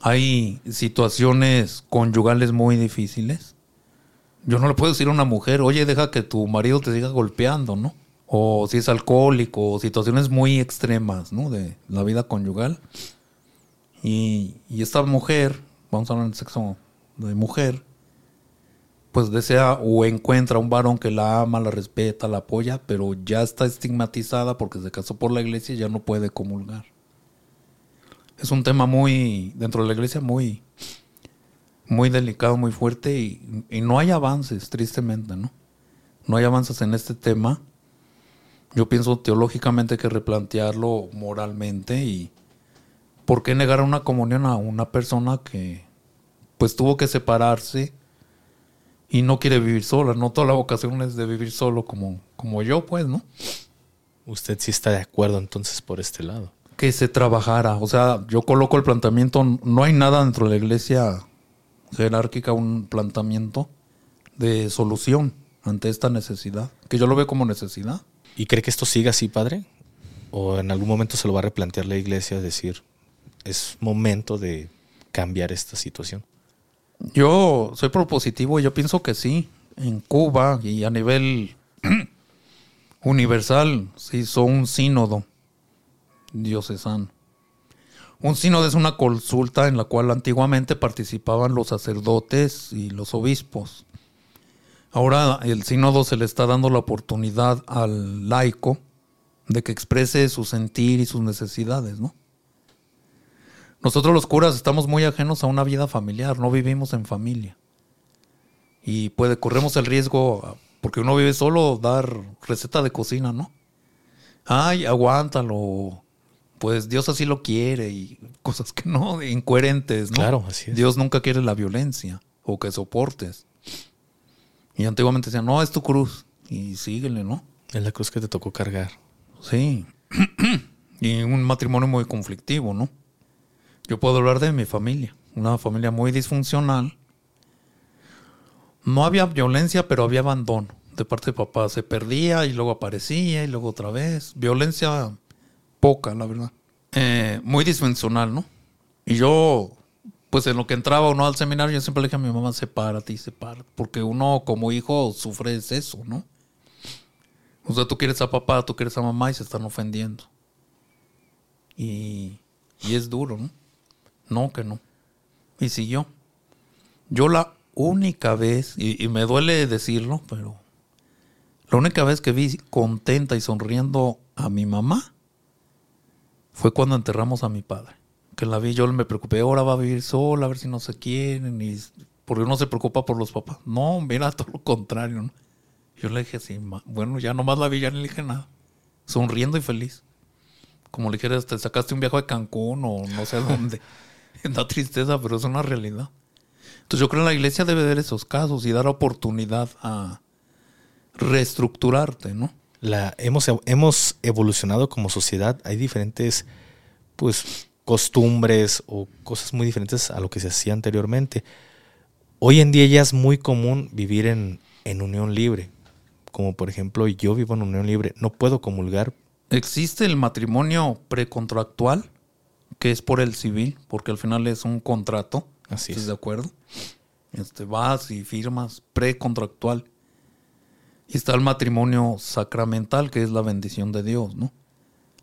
A: Hay situaciones conyugales muy difíciles. Yo no le puedo decir a una mujer, oye, deja que tu marido te siga golpeando, ¿no? O si es alcohólico, o situaciones muy extremas, ¿no? De la vida conyugal. Y, y esta mujer, vamos a hablar del sexo de mujer, pues desea o encuentra un varón que la ama, la respeta, la apoya, pero ya está estigmatizada porque se casó por la iglesia y ya no puede comulgar. Es un tema muy, dentro de la iglesia, muy, muy delicado, muy fuerte y, no hay avances, tristemente, ¿no? No hay avances en este tema. Yo pienso teológicamente que replantearlo moralmente y ¿por qué negar una comunión a una persona que pues tuvo que separarse y no quiere vivir sola? No toda la vocación es de vivir solo como, como yo, pues, ¿no?
B: Usted sí está de acuerdo entonces por este lado.
A: Que se trabajara. O sea, yo coloco el planteamiento, no hay nada dentro de la iglesia jerárquica, un planteamiento de solución ante esta necesidad, que yo lo veo como necesidad.
B: ¿Y cree que esto siga así, padre? ¿O en algún momento se lo va a replantear la iglesia, es decir, es momento de cambiar esta situación?
A: Yo soy propositivo y yo pienso que sí. En Cuba y a nivel universal se hizo un sínodo diocesano. Un sínodo es una consulta en la cual antiguamente participaban los sacerdotes y los obispos. Ahora el sínodo se le está dando la oportunidad al laico de que exprese su sentir y sus necesidades, ¿no? Nosotros los curas estamos muy ajenos a una vida familiar, no vivimos en familia. Y puede, corremos el riesgo, porque uno vive solo, dar receta de cocina, ¿no? Ay, aguántalo. Pues Dios así lo quiere y cosas que no, incoherentes, ¿no?
B: Claro, así es.
A: Dios nunca quiere la violencia o que soportes. Y antiguamente decían, no, es tu cruz. Y síguele, ¿no?
B: Es la cruz que te tocó cargar.
A: Sí. y un matrimonio muy conflictivo, ¿no? Yo puedo hablar de mi familia. Una familia muy disfuncional. No había violencia, pero había abandono de parte de papá. Se perdía y luego aparecía y luego otra vez. Violencia poca, la verdad. Eh, muy disfuncional, ¿no? Y yo pues en lo que entraba uno al seminario, yo siempre le dije a mi mamá, sepárate y sepárate. Porque uno como hijo sufre eso, ¿no? O sea, tú quieres a papá, tú quieres a mamá y se están ofendiendo. Y, y es duro, ¿no? No, que no. Y siguió. Yo la única vez, y, me duele decirlo, pero la única vez que vi contenta y sonriendo a mi mamá fue cuando enterramos a mi padre que la vi, yo me preocupé, ahora va a vivir sola, a ver si no se quieren, y porque uno se preocupa por los papás. No, mira, todo lo contrario. ¿no? Yo le dije así, bueno, ya nomás la vi, ya no le dije nada. Sonriendo y feliz. Como le dijeras, te sacaste un viaje de Cancún o no sé dónde. da tristeza, pero es una realidad. Entonces yo creo que la iglesia debe ver esos casos y dar oportunidad a reestructurarte, ¿no?
B: La, hemos, hemos evolucionado como sociedad. Hay diferentes, pues, costumbres o cosas muy diferentes a lo que se hacía anteriormente. Hoy en día ya es muy común vivir en, en unión libre. Como por ejemplo, yo vivo en unión libre, no puedo comulgar.
A: Existe el matrimonio precontractual, que es por el civil, porque al final es un contrato.
B: Así es.
A: ¿Estás de acuerdo? Este, vas y firmas precontractual. Y está el matrimonio sacramental, que es la bendición de Dios, ¿no?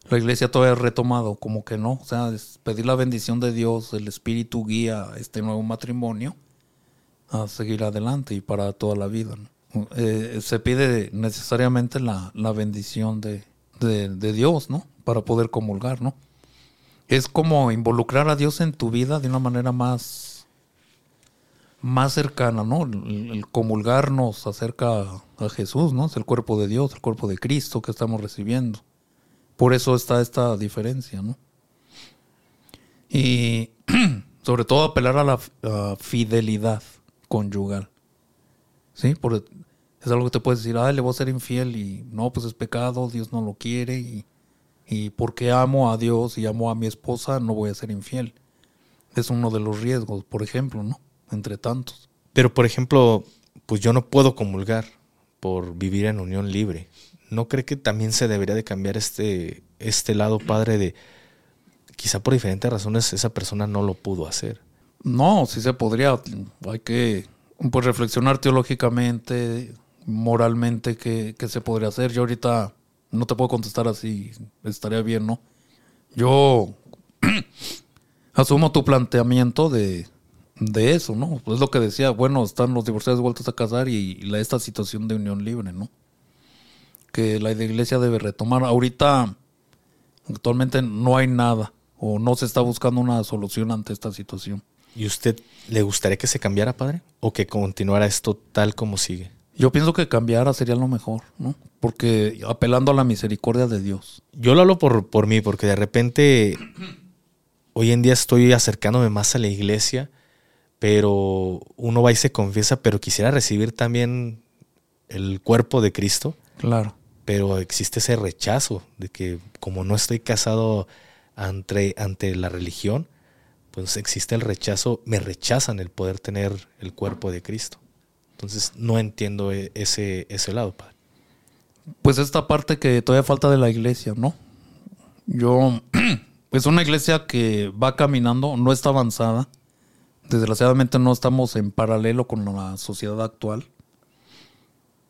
A: la iglesia todavía ha retomado, como que no. O sea, es pedir la bendición de Dios, el Espíritu guía este nuevo matrimonio a seguir adelante y para toda la vida. ¿no? Eh, se pide necesariamente la, la bendición de, de, de, Dios, ¿no? Para poder comulgar, ¿no? Es como involucrar a Dios en tu vida de una manera más, más cercana, ¿no? El, el comulgar nos acerca a Jesús, ¿no? Es el cuerpo de Dios, el cuerpo de Cristo que estamos recibiendo. Por eso está esta diferencia, ¿no? Y sobre todo apelar a la fidelidad conyugal. ¿Sí? Por, es algo que te puedes decir, ay, le voy a ser infiel y no, pues es pecado, Dios no lo quiere y, y porque amo a Dios y amo a mi esposa, no voy a ser infiel. Es uno de los riesgos, por ejemplo, ¿no? Entre tantos.
B: Pero, por ejemplo, pues yo no puedo comulgar por vivir en unión libre. ¿no cree que también se debería de cambiar este, este lado padre de quizá por diferentes razones esa persona no lo pudo hacer?
A: No, sí se podría. Hay que pues, reflexionar teológicamente, moralmente, qué, qué se podría hacer. Yo ahorita no te puedo contestar así, estaría bien, ¿no? Yo asumo tu planteamiento de, de eso, ¿no? Pues es lo que decía, bueno, están los divorciados vueltos a casar y, la, esta situación de unión libre, ¿no? Que la iglesia debe retomar. Ahorita, actualmente no hay nada o no se está buscando una solución ante esta situación.
B: ¿Y usted le gustaría que se cambiara, padre? ¿O que continuara esto tal como sigue?
A: Yo pienso que cambiara sería lo mejor, ¿no? Porque apelando a la misericordia de Dios.
B: Yo lo hablo por, por mí, porque de repente hoy en día estoy acercándome más a la iglesia, pero uno va y se confiesa, pero quisiera recibir también el cuerpo de Cristo.
A: Claro.
B: Pero existe ese rechazo de que como no estoy casado ante, ante la religión, pues existe el rechazo, me rechazan el poder tener el cuerpo de Cristo. Entonces no entiendo e, ese, ese lado, padre.
A: Pues esta parte que todavía falta de la iglesia, ¿no? Yo, es una iglesia que va caminando, no está avanzada. Desgraciadamente no estamos en paralelo con la sociedad actual.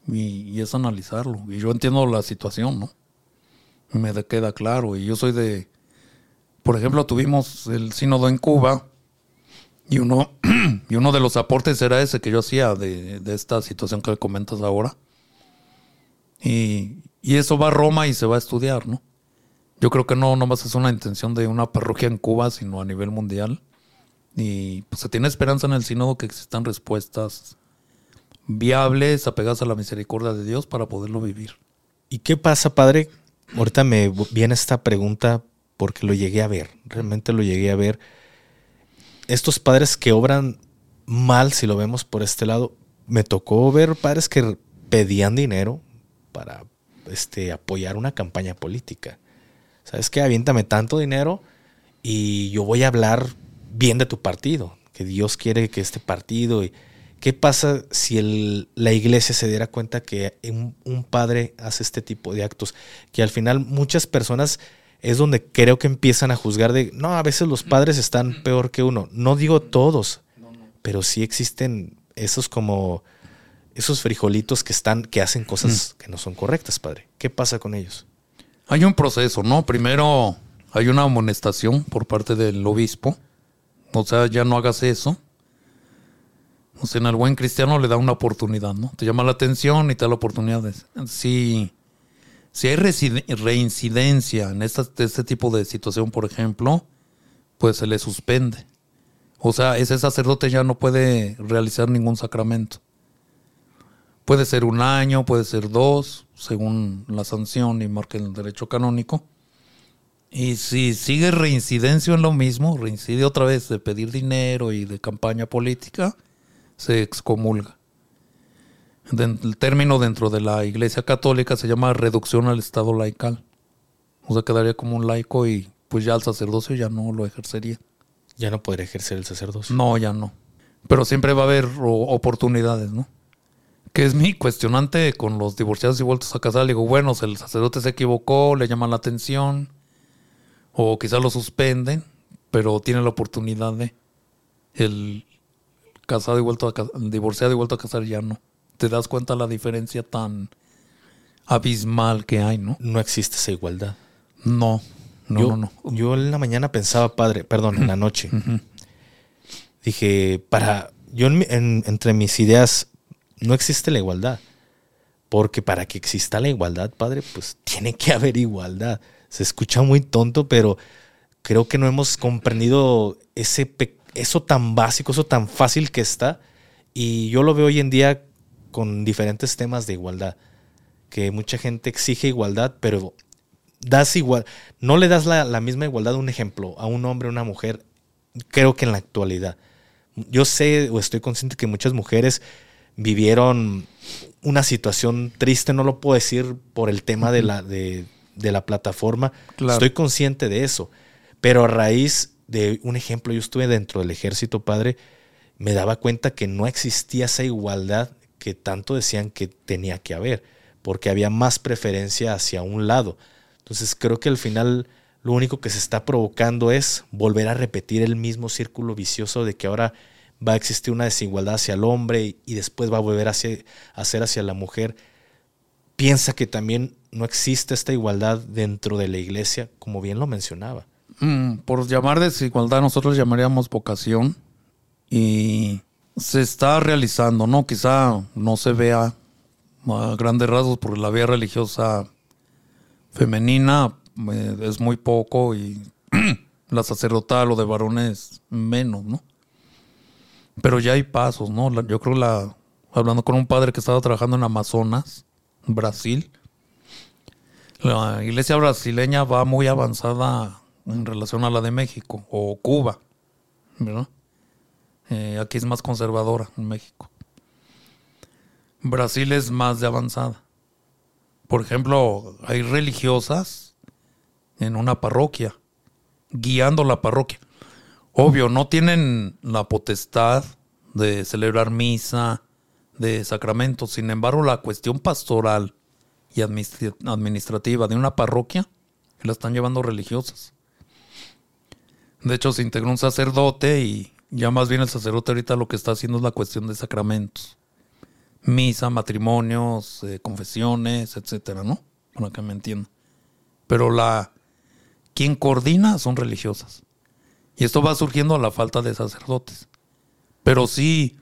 A: Y, es analizarlo. Y yo entiendo la situación, ¿no? Me queda claro. Y yo soy de, por ejemplo, tuvimos el sínodo en Cuba y uno, y uno de los aportes era ese que yo hacía de, esta situación que comentas ahora. Y, eso va a Roma y se va a estudiar, ¿no? Yo creo que no más es una intención de una parroquia en Cuba, sino a nivel mundial. Y pues se tiene esperanza en el sínodo que existan respuestas viables, apegadas a la misericordia de Dios para poderlo vivir.
B: ¿Y qué pasa, padre? Ahorita me viene esta pregunta porque lo llegué a ver, realmente lo llegué a ver estos padres que obran mal, si lo vemos por este lado, me tocó ver padres que pedían dinero para este, apoyar una campaña política. ¿Sabes qué? Aviéntame tanto dinero y yo voy a hablar bien de tu partido, que Dios quiere que este partido... Y, ¿Qué pasa si la iglesia se diera cuenta que un, padre hace este tipo de actos? Que al final muchas personas es donde creo que empiezan a juzgar de, no, a veces los padres están peor que uno. No digo todos, pero sí existen esos como, esos frijolitos que están, que hacen cosas que no son correctas, padre. ¿Qué pasa con ellos?
A: Hay un proceso, ¿no? Primero hay una amonestación por parte del obispo. O sea, ya no hagas eso. O sea, en el buen cristiano le da una oportunidad, ¿no? Te llama la atención y te da la oportunidad de... Sí si hay reincidencia en este tipo de situación, por ejemplo, pues se le suspende. O sea, ese sacerdote ya no puede realizar ningún sacramento. Puede ser un año, puede ser dos, según la sanción y marca el derecho canónico. Y si sigue reincidencia en lo mismo, reincide otra vez de pedir dinero y de campaña política, se excomulga el término dentro de la Iglesia Católica se llama reducción al Estado laical. O sea, quedaría como un laico y pues ya el sacerdocio ya no lo ejercería.
B: Ya no podría ejercer el sacerdocio.
A: No, ya no. Pero siempre va a haber oportunidades, ¿no? Que es mi cuestionante con los divorciados y vueltos a casar. Le digo, bueno, el sacerdote se equivocó, le llaman la atención, o quizás lo suspenden, pero tiene la oportunidad de. El casado y vuelto a divorciado y vuelto a casar ya no te das cuenta la diferencia tan abismal que hay, ¿no?
B: No existe esa igualdad.
A: No, no,
B: yo,
A: no,
B: Yo en la mañana pensaba, padre, perdón, en la noche. Dije, para, yo entre mis ideas, no existe la igualdad. Porque para que exista la igualdad, padre, pues tiene que haber igualdad. Se escucha muy tonto, pero creo que no hemos comprendido ese, eso tan básico, eso tan fácil que está. Y yo lo veo hoy en día con diferentes temas de igualdad. Que mucha gente exige igualdad, pero das igual, no le das la, misma igualdad, un ejemplo, a un hombre o una mujer, creo que en la actualidad. Yo sé o estoy consciente que muchas mujeres vivieron una situación triste, no lo puedo decir por el tema de la, de, la plataforma, estoy consciente de eso, pero a raíz de un ejemplo, yo estuve dentro del ejército, padre, me daba cuenta que no existía esa igualdad que tanto decían que tenía que haber, porque había más preferencia hacia un lado. Entonces creo que al final lo único que se está provocando es volver a repetir el mismo círculo vicioso de que ahora va a existir una desigualdad hacia el hombre y después va a volver a ser hacia la mujer. Piensa que también no existe esta igualdad dentro de la iglesia, como bien lo mencionaba.
A: Mm, por llamar desigualdad, nosotros llamaríamos vocación y se está realizando, ¿no? Quizá no se vea a grandes rasgos porque la vida religiosa femenina eh, es muy poco y la sacerdotal o de varones menos, ¿no? Pero ya hay pasos, ¿no? Yo creo la hablando con un padre que estaba trabajando en Amazonas, Brasil, la iglesia brasileña va muy avanzada en relación a la de México o Cuba, ¿verdad? Eh, aquí es más conservadora en México. Brasil es más de avanzada. Por ejemplo, hay religiosas en una parroquia, guiando la parroquia. Obvio, no tienen la potestad de celebrar misa, de sacramentos. Sin embargo, la cuestión pastoral y administrativa de una parroquia la están llevando religiosas. De hecho, se integró un sacerdote y ya más bien el sacerdote ahorita lo que está haciendo es la cuestión de sacramentos. Misa, matrimonios, eh, confesiones, etcétera, ¿no? Para que me entiendan. Pero la quien coordina son religiosas. Y esto va surgiendo a la falta de sacerdotes. Pero sí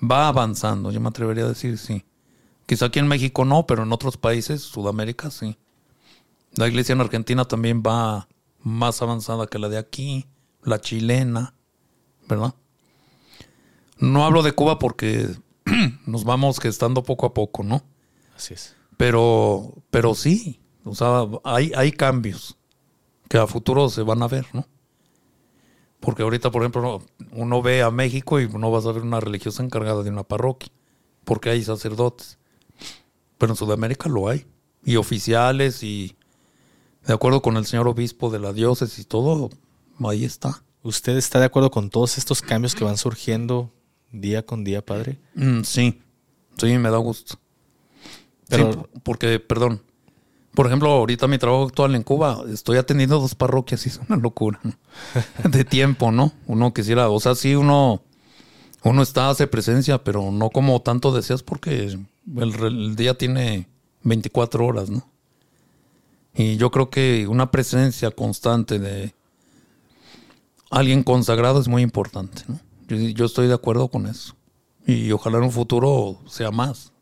A: va avanzando, yo me atrevería a decir sí. Quizá aquí en México no, pero en otros países, Sudamérica sí. La iglesia en Argentina también va más avanzada que la de aquí, la chilena, ¿verdad? No hablo de Cuba porque nos vamos gestando poco a poco, ¿no?
B: Así es.
A: Pero, pero sí, o sea, hay, hay cambios que a futuro se van a ver, ¿no? Porque ahorita, por ejemplo, uno ve a México y no vas a ver una religiosa encargada de una parroquia, porque hay sacerdotes. Pero en Sudamérica lo hay. Y oficiales y de acuerdo con el señor obispo de la diócesis y todo, ahí está.
B: ¿Usted está de acuerdo con todos estos cambios que van surgiendo día con día, padre?
A: Mm, sí, sí, me da gusto.
B: Pero-
A: Sí, porque, perdón, por ejemplo, ahorita mi trabajo actual en Cuba, estoy atendiendo dos parroquias y es una locura de tiempo, ¿no? Uno quisiera, o sea, sí, uno, uno está, hace presencia, pero no como tanto deseas porque el, el día tiene 24 horas, ¿no? Y yo creo que una presencia constante de alguien consagrado es muy importante, ¿no? Yo, yo estoy de acuerdo con eso. Y ojalá en un futuro sea más.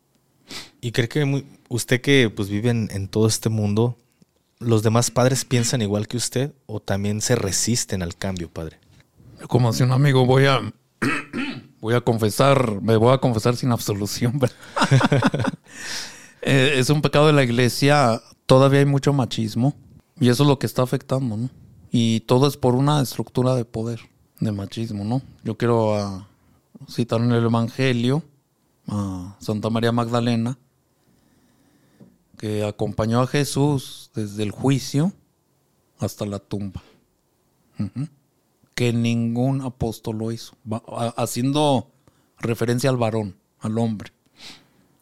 B: ¿Y cree que muy- usted que pues vive en, en todo este mundo, los demás padres piensan igual que usted o también se resisten al cambio, padre?
A: Como si un amigo voy a voy a confesar, me voy a confesar sin absolución. Eh, es un pecado de la iglesia, todavía hay mucho machismo y eso es lo que está afectando, ¿no? Y todo es por una estructura de poder, de machismo, ¿no? Yo quiero ah, citar en el Evangelio a Santa María Magdalena, que acompañó a Jesús desde el juicio hasta la tumba. Que ningún apóstol lo hizo, haciendo referencia al varón, al hombre,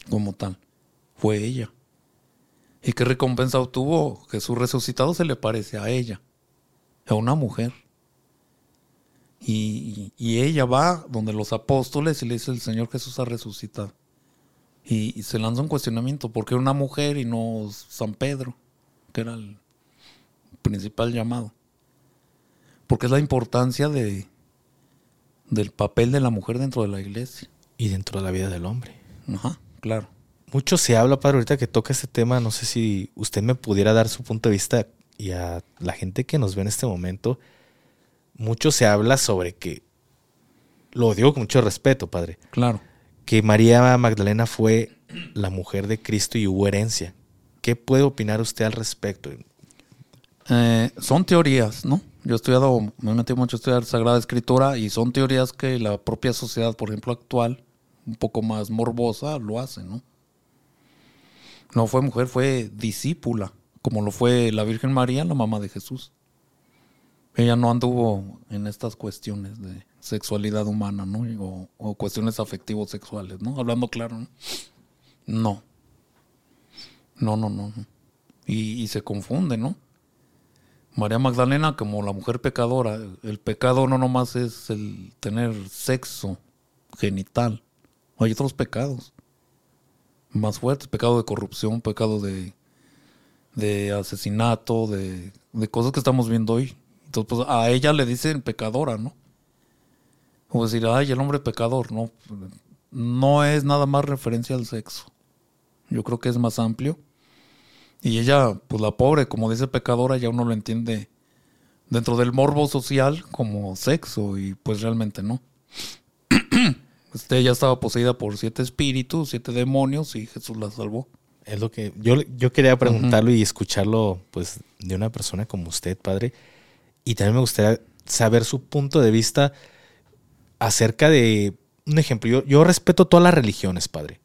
A: como tal. Fue ella. ¿Y qué recompensa obtuvo? Jesús resucitado se le parece a ella, a una mujer. Y, y ella va donde los apóstoles y le dice, el Señor Jesús ha resucitado. Y, y se lanza un cuestionamiento, ¿por qué una mujer y no San Pedro, que era el principal llamado? Porque es la importancia de, del papel de la mujer dentro de la iglesia.
B: Y dentro de la vida del hombre.
A: Ajá, claro.
B: Mucho se habla, padre, ahorita que toca este tema, no sé si usted me pudiera dar su punto de vista y a la gente que nos ve en este momento, mucho se habla sobre que, lo digo con mucho respeto, padre,
A: Claro.
B: que María Magdalena fue la mujer de Cristo y hubo herencia. ¿Qué puede opinar usted al respecto?
A: Eh, son teorías, ¿no? Yo he estudiado, me he metido mucho a estudiar Sagrada Escritura y son teorías que la propia sociedad, por ejemplo, actual, un poco más morbosa, lo hace, ¿no? No fue mujer, fue discípula, como lo fue la Virgen María, la mamá de Jesús. Ella no anduvo en estas cuestiones de sexualidad humana, ¿no? O, cuestiones afectivos sexuales, ¿no? Hablando claro, ¿no? No. No, no, no. no. Y, y se confunde, ¿no? María Magdalena como la mujer pecadora. El pecado no nomás es el tener sexo genital. Hay otros pecados más fuertes. Pecado de corrupción, pecado de, de asesinato, de, de cosas que estamos viendo hoy. Entonces, pues a ella le dicen pecadora, ¿no? O decir, ay, el hombre pecador, no. No es nada más referencia al sexo. Yo creo que es más amplio. Y ella, pues la pobre, como dice pecadora, ya uno lo entiende dentro del morbo social como sexo y pues realmente no. Este, ella estaba poseída por siete espíritus, siete demonios y Jesús la salvó.
B: Es lo que yo, yo quería preguntarlo y escucharlo pues de una persona como usted, padre. Y también me gustaría saber su punto de vista acerca de un ejemplo. Yo, yo respeto todas las religiones, padre.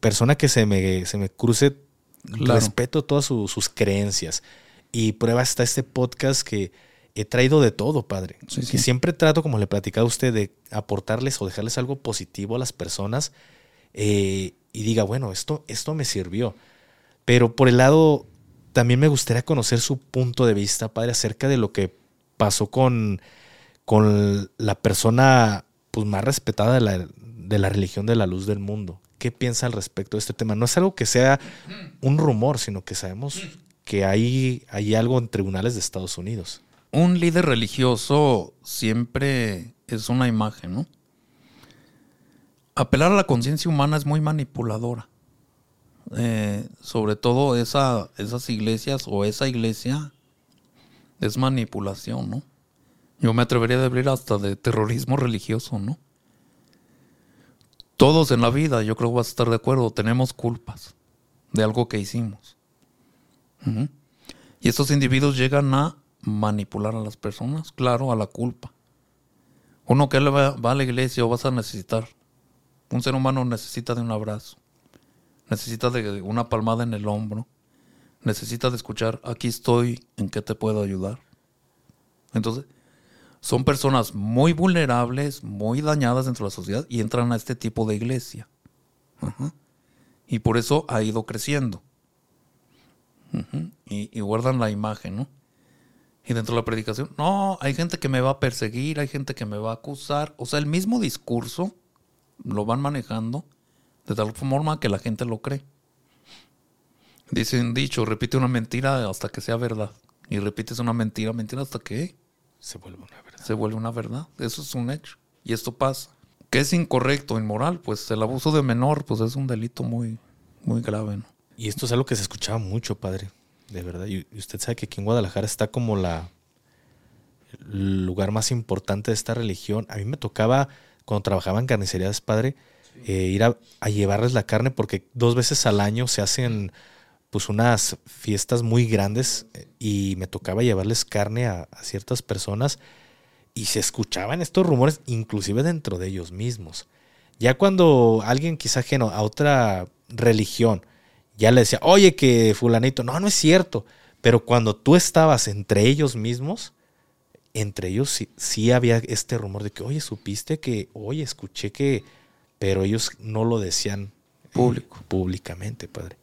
B: Persona que se me, se me cruce, respeto todas sus creencias. Y prueba está este podcast que he traído de todo, padre. que siempre trato, como le platicaba a usted, de aportarles o dejarles algo positivo a las personas eh, y diga, bueno, esto, esto me sirvió. Pero por el lado, también me gustaría conocer su punto de vista, padre, acerca de lo que pasó con, con la persona pues, más respetada de la, de la religión de la luz del mundo. ¿Qué piensa al respecto de este tema? No es algo que sea un rumor, sino que sabemos que hay, hay algo en tribunales de Estados Unidos.
A: Un líder religioso siempre es una imagen, ¿no? Apelar a la conciencia humana es muy manipuladora. Eh, sobre todo esa, esas iglesias o esa iglesia es manipulación, ¿no? Yo me atrevería a hablar hasta de terrorismo religioso, ¿no? Todos en la vida, yo creo que vas a estar de acuerdo, tenemos culpas de algo que hicimos. Y estos individuos llegan a manipular a las personas, claro, a la culpa. Uno que va a la iglesia o vas a necesitar. Un ser humano necesita de un abrazo, necesita de una palmada en el hombro, necesita de escuchar, aquí estoy, ¿en qué te puedo ayudar? Entonces, son personas muy vulnerables, muy dañadas dentro de la sociedad y entran a este tipo de iglesia. Y por eso ha ido creciendo. y, guardan la imagen, ¿no? Y dentro de la predicación, no, hay gente que me va a perseguir, hay gente que me va a acusar. O sea, el mismo discurso lo van manejando de tal forma que la gente lo cree. Dicen dicho, repite una mentira hasta que sea verdad. Y repites una mentira, mentira hasta que
B: se vuelve una verdad.
A: Se vuelve una verdad. Eso es un hecho. Y esto pasa. ¿Qué es incorrecto, inmoral? Pues el abuso de menor, pues es un delito muy, muy grave. ¿no?
B: Y esto es algo que se escuchaba mucho, padre. De verdad. Y usted sabe que aquí en Guadalajara está como la el lugar más importante de esta religión. A mí me tocaba, cuando trabajaba en carnicerías, padre, eh, ir a, llevarles la carne porque dos veces al año se hacen pues unas fiestas muy grandes eh, y me tocaba llevarles carne a, ciertas personas y se escuchaban estos rumores inclusive dentro de ellos mismos. Ya cuando alguien quizá ajeno a otra religión ya le decía, oye que fulanito, no, no es cierto, pero cuando tú estabas entre ellos mismos, entre ellos sí, sí había este rumor de que, oye, supiste que, oye, escuché que, pero ellos no lo decían
A: público.
B: públicamente, padre.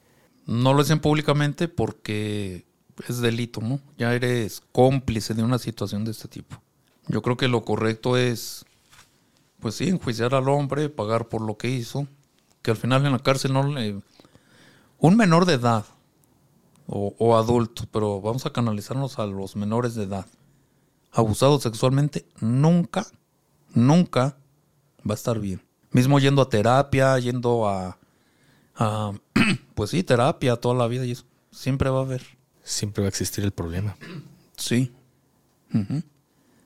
A: No lo dicen públicamente porque es delito, ¿no? Ya eres cómplice de una situación de este tipo. Yo creo que lo correcto es, pues sí, enjuiciar al hombre, pagar por lo que hizo, que al final en la cárcel no le... Un menor de edad o, o adulto, pero vamos a canalizarnos a los menores de edad, abusado sexualmente, nunca, nunca va a estar bien. Mismo yendo a terapia, yendo a pues sí, terapia toda la vida y eso. Siempre va a haber.
B: Siempre va a existir el problema.
A: Sí.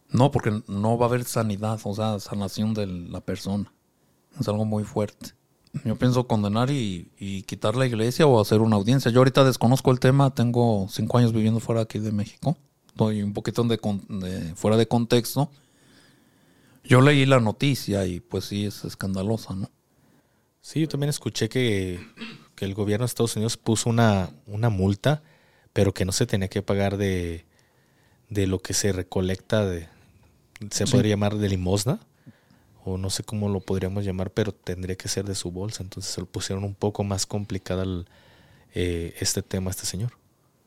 A: No, porque no va a haber sanidad, o sea, sanación de la persona. Es algo muy fuerte. Yo pienso condenar y, quitar la iglesia o hacer una audiencia. Yo ahorita desconozco el tema, tengo cinco años viviendo fuera aquí de México. Estoy un poquito de, fuera de contexto. Yo leí la noticia y pues sí es escandalosa, ¿no?
B: Sí, yo también escuché que, el gobierno de Estados Unidos puso una, una multa, pero que no se tenía que pagar de, lo que se recolecta de, se podría llamar de limosna, o no sé cómo lo podríamos llamar, pero tendría que ser de su bolsa. Entonces se lo pusieron un poco más complicada eh, este tema a este señor.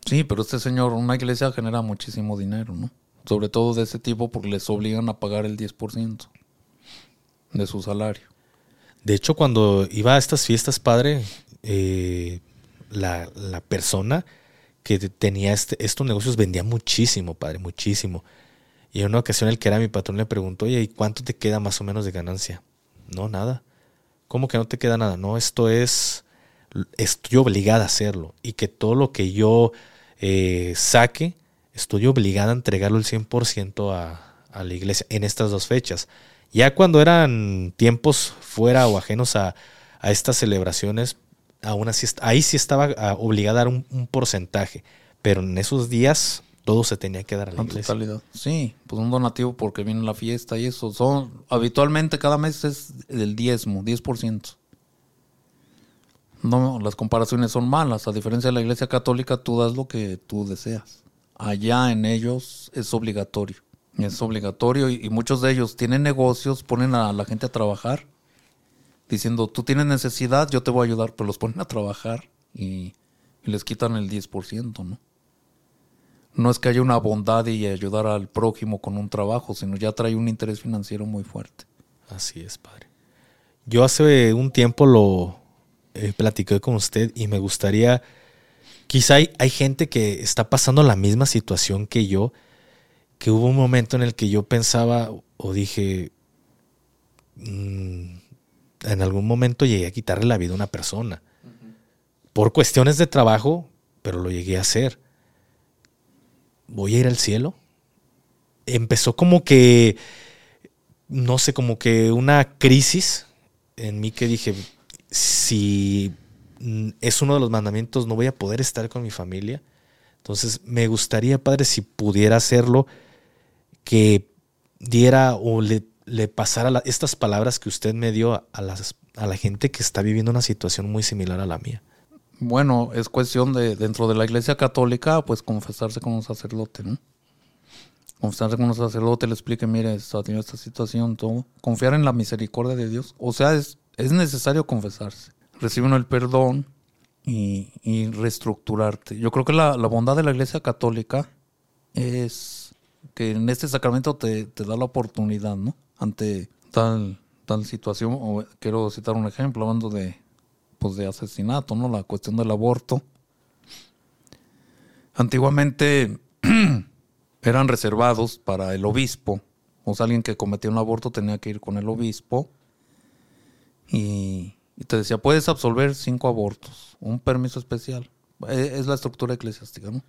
A: Sí, pero este señor, una iglesia genera muchísimo dinero, ¿no? Sobre todo de ese tipo porque les obligan a pagar el 10% de su salario.
B: De hecho, cuando iba a estas fiestas, padre, eh, la, persona que tenía este, estos negocios vendía muchísimo, padre, muchísimo. Y en una ocasión el que era mi patrón le preguntó, oye, ¿y cuánto te queda más o menos de ganancia? No, nada. ¿Cómo que no te queda nada? No, esto es, estoy obligada a hacerlo. Y que todo lo que yo eh, saque, estoy obligada a entregarlo el 100% a, a la iglesia en estas dos fechas. Ya cuando eran tiempos fuera o ajenos a, a estas celebraciones, aún así, ahí sí estaba ah, obligada a dar un, porcentaje, pero en esos días todo se tenía que dar a la, iglesia.
A: Totalidad. Sí, pues un donativo porque viene la fiesta y eso. Son, habitualmente cada mes es del diezmo, 10%. No, las comparaciones son malas. A diferencia de la iglesia católica, tú das lo que tú deseas. Allá en ellos es obligatorio. Es obligatorio y muchos de ellos tienen negocios, ponen a la gente a trabajar diciendo, tú tienes necesidad, yo te voy a ayudar, pero los ponen a trabajar y, les quitan el 10%, ¿no? No es que haya una bondad y ayudar al prójimo con un trabajo, sino ya trae un interés financiero muy fuerte.
B: Así es, padre. Yo hace un tiempo lo eh, platiqué con usted y me gustaría, quizá hay, hay, gente que está pasando la misma situación que yo, que hubo un momento en el que yo pensaba o dije, mmm, en algún momento llegué a quitarle la vida a una persona. Por cuestiones de trabajo, pero lo llegué a hacer. ¿Voy a ir al cielo? Empezó como que, no sé, como que una crisis en mí que dije, si es uno de los mandamientos, no voy a poder estar con mi familia. Entonces, me gustaría, Padre, si pudiera hacerlo, que diera o le le pasara estas palabras que usted me dio a, a la gente que está viviendo una situación muy similar a la mía?
A: Bueno, es cuestión de, dentro de la iglesia católica, pues confesarse con un sacerdote, ¿no? Confesarse con un sacerdote, le explique, mire, está teniendo esta situación, todo. Confiar en la misericordia de Dios. O sea, es, es necesario confesarse. Recibir el perdón y, reestructurarte. Yo creo que la, bondad de la iglesia católica es que en este sacramento te, da la oportunidad, ¿no? ante tal, tal situación. O quiero citar un ejemplo, hablando de, pues de asesinato, ¿no? La cuestión del aborto. Antiguamente eran reservados para el obispo. O sea, alguien que cometía un aborto tenía que ir con el obispo. Y, te decía, puedes absolver cinco abortos. Un permiso especial. E, es la estructura eclesiástica, ¿no?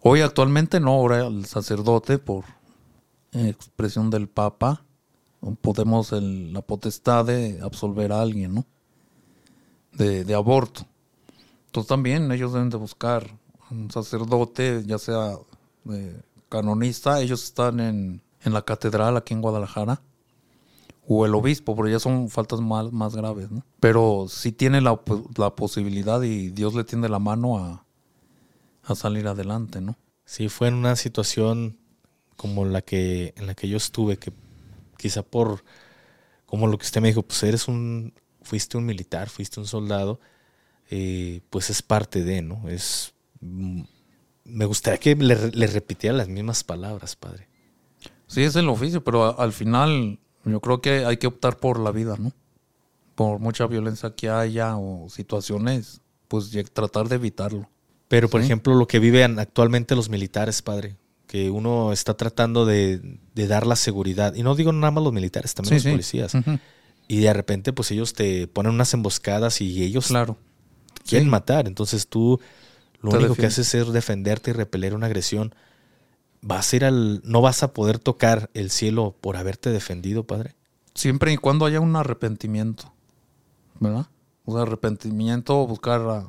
A: Hoy actualmente no, ahora el sacerdote, por expresión del Papa, podemos el, la potestad de absolver a alguien, ¿no? De, aborto. Entonces también ellos deben de buscar un sacerdote, ya sea canonista, ellos están en, la catedral aquí en Guadalajara, o el obispo, pero ya son faltas más, más graves, ¿no? Pero si tiene la, la, posibilidad y Dios le tiende la mano a, a salir adelante, ¿no?
B: Sí, fue en una situación como la que en la que yo estuve, que quizá por como lo que usted me dijo, pues eres un, fuiste un militar, fuiste un soldado, eh, pues es parte de, ¿no? Es, mm, me gustaría que le, le, repitiera las mismas palabras, padre.
A: Sí, es el oficio, pero al final yo creo que hay que optar por la vida, ¿no? Por mucha violencia que haya o situaciones, pues tratar de evitarlo.
B: Pero, por ejemplo, lo que viven actualmente los militares, padre, que uno está tratando de, dar la seguridad. Y no digo nada más los militares, también los policías. Y de repente, pues ellos te ponen unas emboscadas y ellos
A: claro.
B: quieren matar. Entonces tú lo único que haces es defenderte y repeler una agresión. Vas a ir al. No vas a poder tocar el cielo por haberte defendido, padre.
A: Siempre y cuando haya un arrepentimiento. ¿Verdad? O sea, arrepentimiento, buscar,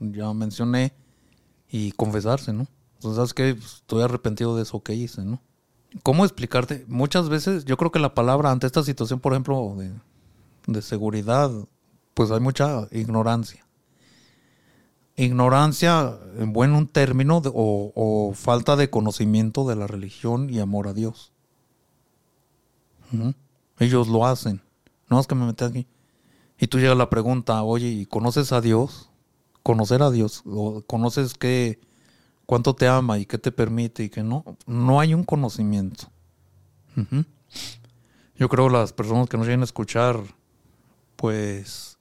A: ya mencioné, y confesarse, ¿no? Entonces, ¿sabes qué? Pues, estoy arrepentido de eso que hice, ¿no? ¿Cómo explicarte? Muchas veces yo creo que la palabra ante esta situación, por ejemplo, de, seguridad, pues hay mucha ignorancia. Ignorancia, en buen término, o, falta de conocimiento de la religión y amor a Dios. Ellos lo hacen. No es que me metas aquí. Y tú llegas la pregunta, oye, ¿y conoces a Dios? Conocer a Dios. ¿O ¿Conoces qué? cuánto te ama y qué te permite y qué no, no hay un conocimiento. Yo creo las personas que nos vienen a escuchar, pues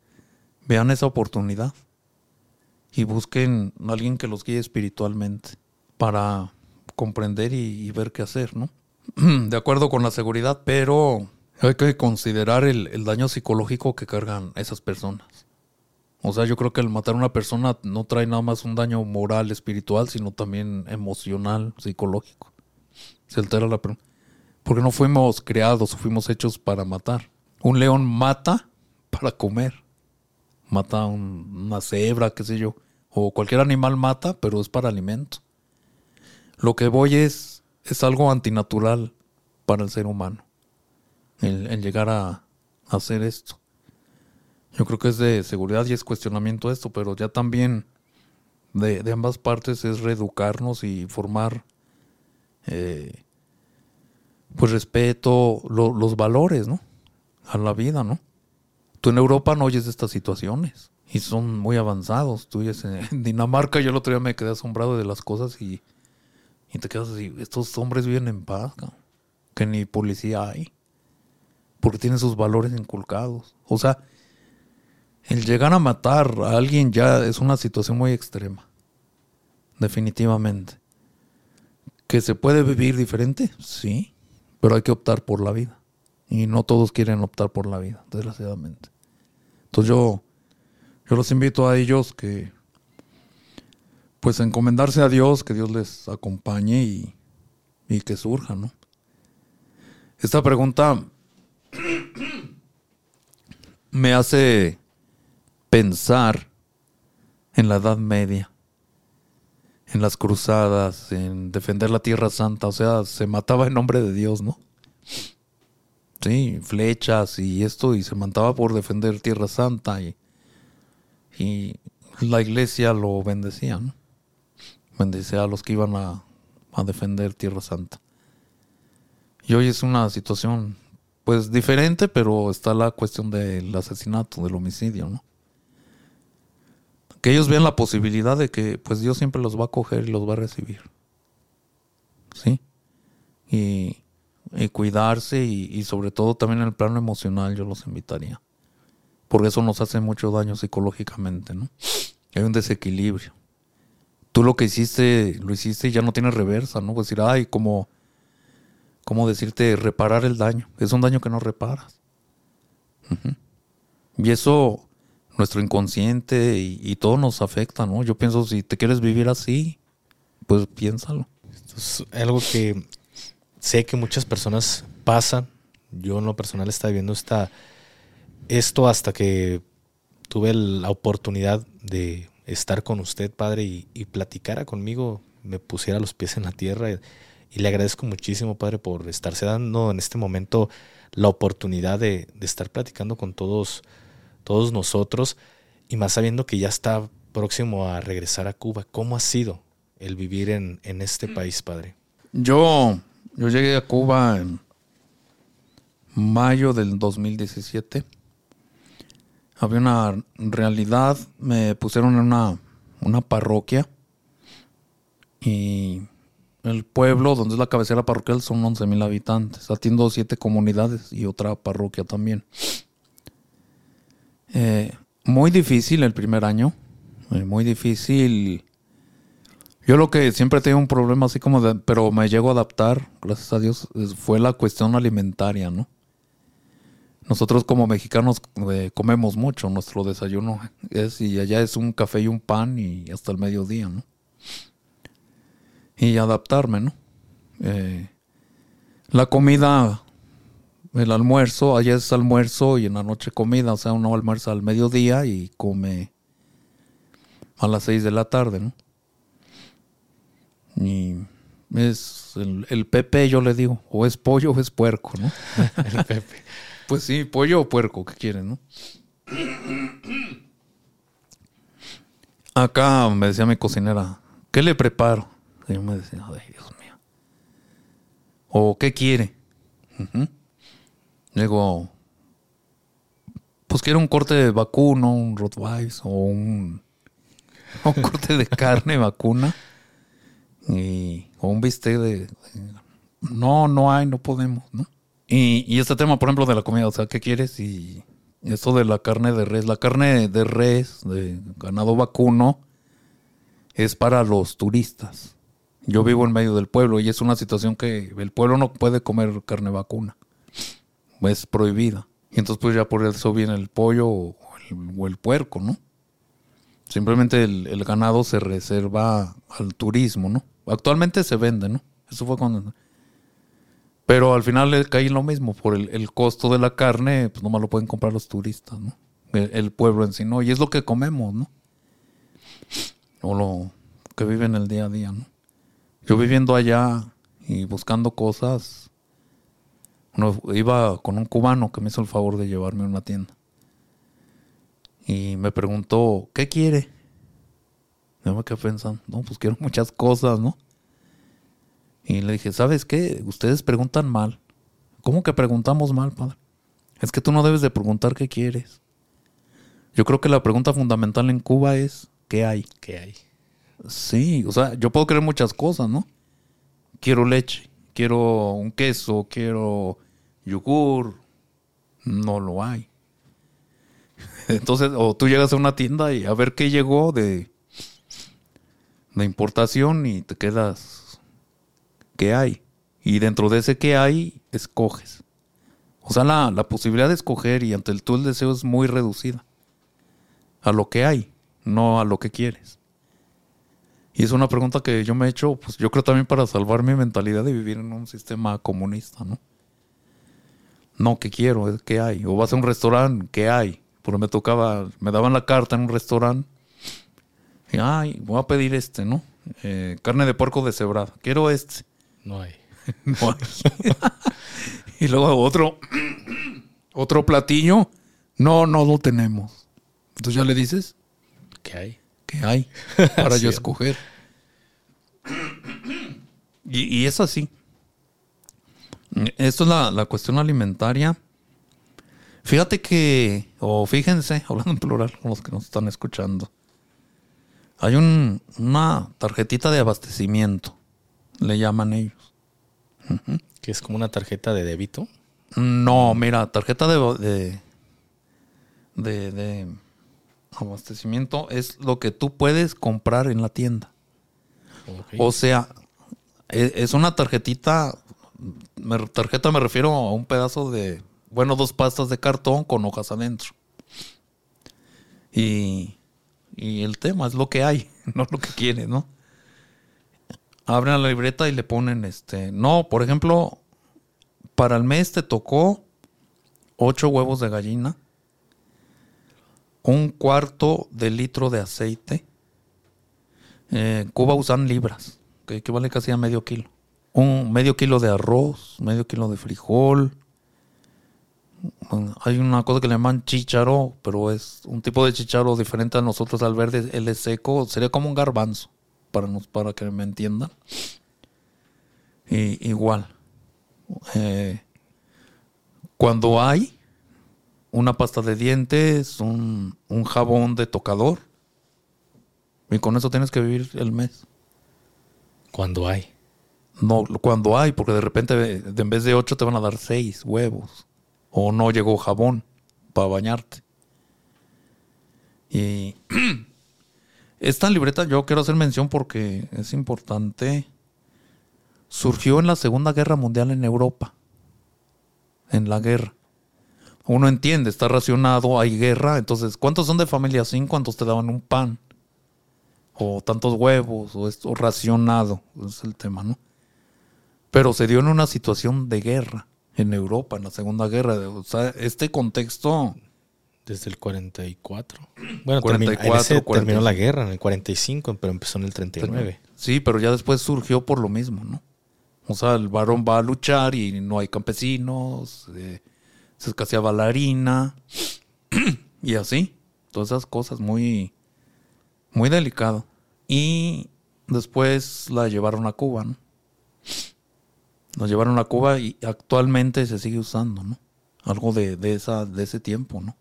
A: vean esa oportunidad y busquen a alguien que los guíe espiritualmente para, comprender y, ver qué hacer, ¿no? De acuerdo con la seguridad, pero hay que considerar el, daño psicológico que cargan esas personas. O sea, yo creo que el matar a una persona no trae nada más un daño moral, espiritual, sino también emocional, psicológico. Se altera la persona. Porque no fuimos creados fuimos hechos para matar. Un león mata para comer. Mata a un- una cebra, qué sé yo. O cualquier animal mata, pero es para alimento. Lo que voy es, es algo antinatural para el ser humano. El, llegar a, hacer esto. Yo creo que es de seguridad y es cuestionamiento esto, pero ya también de, ambas partes es reeducarnos y formar eh, pues respeto, lo- los valores, ¿no? A la vida, ¿no? Tú en Europa no oyes de estas situaciones y son muy avanzados. Tú oyes en Dinamarca, yo el otro día me quedé asombrado de las cosas y, te quedas así, estos hombres viven en paz, que ni policía hay, porque tienen sus valores inculcados. O sea, el llegar a matar a alguien ya es una situación muy extrema, definitivamente. ¿Que se puede vivir diferente? Sí, pero hay que optar por la vida. Y no todos quieren optar por la vida, desgraciadamente. Entonces yo, yo los invito a ellos que, pues, encomendarse a Dios, que Dios les acompañe y, y que surja, ¿no? Esta pregunta me hace pensar en la Edad Media, en las cruzadas, en defender la Tierra Santa, o sea, se mataba en nombre de Dios, ¿no? Sí, flechas y esto, y se mataba por defender Tierra Santa y, y la iglesia lo bendecía, ¿no? Bendecía a los que iban a, a defender Tierra Santa. Y hoy es una situación, pues, diferente, pero está la cuestión del asesinato, del homicidio, ¿no? Que ellos vean la posibilidad de que, pues, Dios siempre los va a coger y los va a recibir. ¿Sí? Y, y cuidarse y, y sobre todo también en el plano emocional yo los invitaría. Porque eso nos hace mucho daño psicológicamente, ¿no? Hay un desequilibrio. Tú lo que hiciste, lo hiciste y ya no tienes reversa, ¿no? Pues decir, ay, como, como decirte, reparar el daño. Es un daño que no reparas. Ujú. Y eso, nuestro inconsciente y, y todo nos afecta, ¿no? Yo pienso, si te quieres vivir así, pues piénsalo.
B: Es algo que sé que muchas personas pasan. Yo en lo personal estaba viviendo esta, esto hasta que tuve la oportunidad de estar con usted, padre, y, y platicara conmigo, me pusiera los pies en la tierra. Y, y le agradezco muchísimo, padre, por estarse dando en este momento la oportunidad de, de estar platicando con todos, todos nosotros, y más sabiendo que ya está próximo a regresar a Cuba. ¿Cómo ha sido el vivir en, en este país, padre?
A: Yo, yo llegué a Cuba en mayo del 2017. Había una realidad, me pusieron en una, una parroquia y el pueblo donde es la cabecera parroquial son 11 mil habitantes. Atiendo siete comunidades y otra parroquia también. Eh, muy difícil el primer año, eh, muy difícil. Yo lo que siempre tengo un problema así como de, pero me llego a adaptar, gracias a Dios, fue la cuestión alimentaria, ¿no? Nosotros como mexicanos eh, comemos mucho, nuestro desayuno es y allá es un café y un pan y hasta el mediodía, ¿no? Y adaptarme, ¿no? Eh, la comida, el almuerzo, allá es almuerzo y en la noche comida, o sea, uno almuerza al mediodía y come a las seis de la tarde, ¿no? Y es el, el Pepe, yo le digo, o es pollo o es puerco, ¿no?
B: El Pepe.
A: Pues sí, pollo o puerco, ¿qué quieren, no? Acá me decía mi cocinera, ¿qué le preparo? Y yo me decía, ay, Dios mío. ¿O qué quiere? Ujú. Digo, pues quiero un corte de vacuno, un Rottweiler o un, corte de carne vacuna y, o un bistec de- No, no hay, no podemos, ¿no? Y, y este tema, por ejemplo, de la comida, o sea, ¿qué quieres? Y esto de la carne de res, la carne de res, de ganado vacuno, es para los turistas. Yo vivo en medio del pueblo y es una situación que el pueblo no puede comer carne vacuna. Es prohibida. Y entonces pues ya por eso viene el pollo o el, puerco, ¿no? Simplemente el, el ganado se reserva al turismo, ¿no? Actualmente se vende, ¿no? Eso fue cuando... Pero al final le cae lo mismo, por el, el costo de la carne, pues nomás lo pueden comprar los turistas, ¿no? El, pueblo en sí, ¿no? Y es lo que comemos, ¿no? O lo que vive en el día a día, ¿no? Yo viviendo allá y buscando cosas, iba con un cubano que me hizo el favor de llevarme a una tienda. Y me preguntó, ¿qué quiere? Yo me quedé pensando, no, pues quiero muchas cosas, ¿no? Y le dije, ¿sabes qué? Ustedes preguntan mal. ¿Cómo que preguntamos mal, padre? Es que tú no debes de preguntar qué quieres. Yo creo que la pregunta fundamental en Cuba es, ¿qué hay?
B: ¿Qué hay?
A: Sí, o sea, yo puedo querer muchas cosas, ¿no? Quiero leche, quiero un queso, quiero yogur. No lo hay. Entonces, o tú llegas a una tienda y a ver qué llegó de, de importación y te quedas, ¿qué hay? Y dentro de ese que hay, escoges. O sea, la, la posibilidad de escoger y ante el tú el deseo es muy reducida. A lo que hay, no a lo que quieres. Y es una pregunta que yo me he hecho, pues yo creo también para salvar mi mentalidad de vivir en un sistema comunista, ¿no? No, ¿qué quiero? Es ¿qué hay? O vas a un restaurante, ¿qué hay? Porque me tocaba, me daban la carta en un restaurante. Y, ay, voy a pedir este, ¿no? Eh, carne de puerco deshebrada. Quiero este.
B: No hay.
A: No hay. y luego otro, otro platillo. No, no lo tenemos. Entonces ya le dices,
B: ¿Qué hay?
A: ¿qué hay? Para yo escoger. Y, y es así. Esto es la, la cuestión alimentaria. Fíjate que, o fíjense, hablando en plural, con los que nos están escuchando. Hay un, una tarjetita de abastecimiento, le llaman ellos.
B: Que es como una tarjeta de débito.
A: No, mira, tarjeta de, de, de, de abastecimiento es lo que tú puedes comprar en la tienda. O sea, e- es una tarjetita, me- tarjeta me refiero a un pedazo de, bueno, dos pastas de cartón con hojas adentro. Y, y el tema es lo que hay, no lo que quiere, ¿no? Abren la libreta y le ponen este, no, por ejemplo, para el mes te tocó ocho huevos de gallina, un cuarto de litro de aceite, eh, Cuba usan libras, que equivale casi a medio kilo. Un medio kilo de arroz, medio kilo de frijol. Hay una cosa que le llaman chícharo, pero es un tipo de chícharo diferente a nosotros al verde. Él es seco, sería como un garbanzo, para, nos, para que me entiendan. Y, igual. eh, cuando hay una pasta de dientes, un, un jabón de tocador, y con eso tienes que vivir el mes.
B: Cuando hay.
A: No, cuando hay, porque de repente en vez de ocho te van a dar seis huevos. O no llegó jabón para bañarte. Y esta libreta yo quiero hacer mención porque es importante. Surgió en la Segunda Guerra Mundial en Europa. En la guerra. Uno entiende, está racionado, hay guerra. Entonces, ¿cuántos son de familia? Cinco, ¿cuántos te daban un pan? o tantos huevos, o esto racionado, es el tema, ¿no? Pero se dio en una situación de guerra en Europa, en la Segunda Guerra. O sea, este contexto,
B: Desde el 44. Bueno,
A: 44,
B: terminó, en ese
A: 45.
B: terminó la guerra en el 45, pero empezó en el 39.
A: sí, pero ya después surgió por lo mismo, ¿no? O sea, el varón va a luchar y no hay campesinos, eh, se escaseaba la harina y así. Todas esas cosas muy, muy delicado. Y después la llevaron a Cuba, ¿no? La llevaron a Cuba y actualmente se sigue usando, ¿no? Algo de, de, esa, de ese tiempo, ¿no?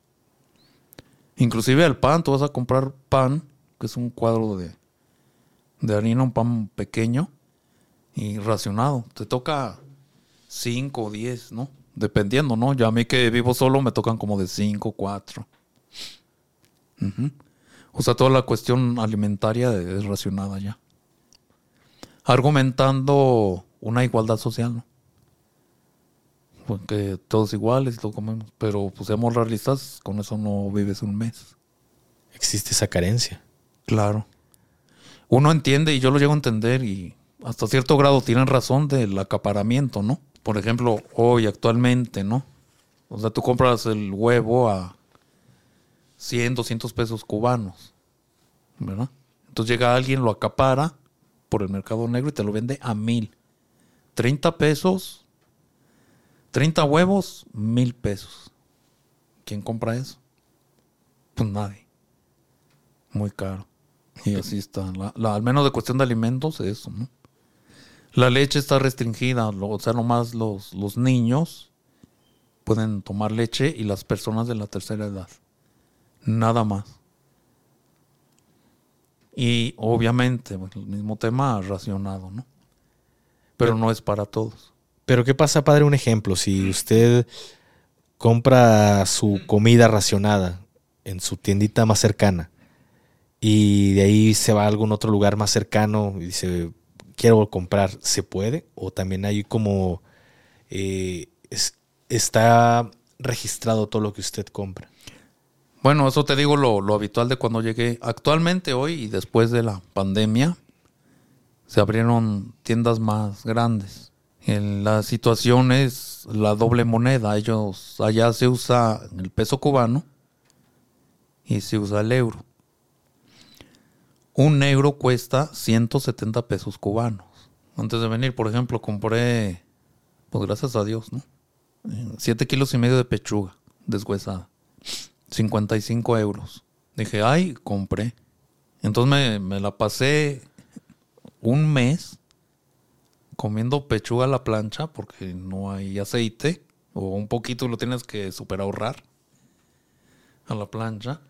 A: Inclusive el pan, tú vas a comprar pan, que es un cuadro de, de harina, un pan pequeño y racionado. Te toca 5 o 10, ¿no? Dependiendo, ¿no? Ya a mí que vivo solo me tocan como de 5, 4. O sea, toda la cuestión alimentaria es racionada ya. argumentando una igualdad social, ¿no? Porque todos iguales y todos comemos. Pero pues seamos realistas, con eso no vives un mes.
B: Existe esa carencia.
A: Claro. Uno entiende y yo lo llego a entender y hasta cierto grado tienen razón del acaparamiento, ¿no? Por ejemplo, hoy actualmente, ¿no? O sea, tú compras el huevo a 100, 200 pesos cubanos, ¿verdad? Entonces llega alguien, lo acapara por el mercado negro y te lo vende a mil. 30 pesos, 30 huevos, mil pesos. ¿Quién compra eso? Pues nadie. Muy caro. Y así está. Al menos de cuestión de alimentos, eso, ¿no? La leche está restringida, o sea, nomás los, los niños pueden tomar leche y las personas de la tercera edad. Nada más. Y obviamente, bueno, el mismo tema racionado, ¿no? Pero no es para todos.
B: Pero ¿qué pasa, padre? Un ejemplo, si usted compra su comida racionada en su tiendita más cercana y de ahí se va a algún otro lugar más cercano y dice, quiero comprar, ¿se puede? O también hay como, eh, es- está registrado todo lo que usted compra.
A: Bueno, eso te digo lo, lo habitual de cuando llegué. Actualmente hoy y después de la pandemia se abrieron tiendas más grandes. En la situación es la doble moneda. Ellos allá se usa el peso cubano y se usa el euro. Un euro cuesta 170 pesos cubanos. Antes de venir, por ejemplo, compré, pues gracias a Dios, ¿no? 7 kilos y medio de pechuga deshuesada. 55 euros. Dije, ay, compré. Entonces me, me la pasé un mes comiendo pechuga a la plancha porque no hay aceite o un poquito lo tienes que super ahorrar a la plancha.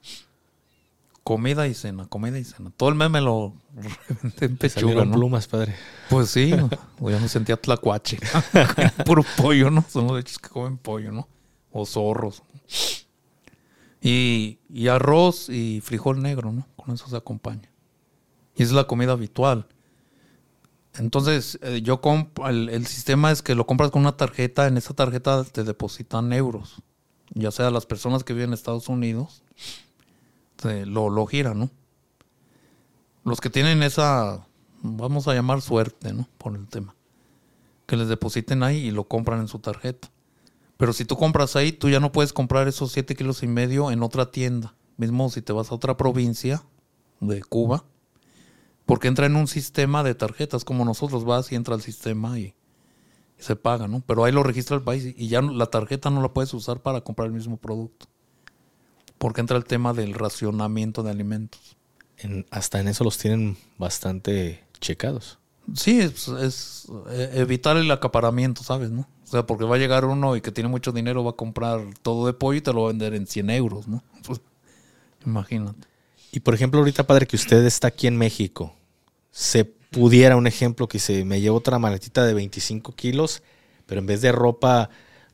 A: Comida y cena, comida y cena. Todo el mes me lo reventé en pechuga,
B: salieron
A: ¿no?
B: plumas, padre.
A: Pues sí, ya me sentía tlacuache. Puro pollo, ¿no? Son los hechos que comen pollo, ¿no? O zorros. Y, y arroz y frijol negro, ¿no? Con eso se acompaña. Y es la comida habitual. Entonces, eh, yo el, el sistema es que lo compras con una tarjeta, en esa tarjeta te depositan euros. Ya sea las personas que viven en Estados Unidos, te lo, lo giran, ¿no? Los que tienen esa, vamos a llamar suerte, ¿no? Por el tema. Que les depositen ahí y lo compran en su tarjeta. Pero si tú compras ahí, tú ya no puedes comprar esos 7 kilos y medio en otra tienda. Mismo si te vas a otra provincia de Cuba. Porque entra en un sistema de tarjetas, como nosotros vas y entra al sistema y, y se paga, ¿no? Pero ahí lo registra el país y ya la tarjeta no la puedes usar para comprar el mismo producto. Porque entra el tema del racionamiento de alimentos.
B: En- hasta en eso los tienen bastante checados.
A: Sí, es, es, eh, evitar el acaparamiento, ¿sabes? ¿no? O sea, porque va a llegar uno y que tiene mucho dinero, va a comprar todo de pollo y te lo va a vender en 100 euros, ¿no? Pues, imagínate.
B: Y por ejemplo, ahorita, padre, que usted está aquí en México, se pudiera un ejemplo que se me lleva otra maletita de 25 kilos, pero en vez de ropa,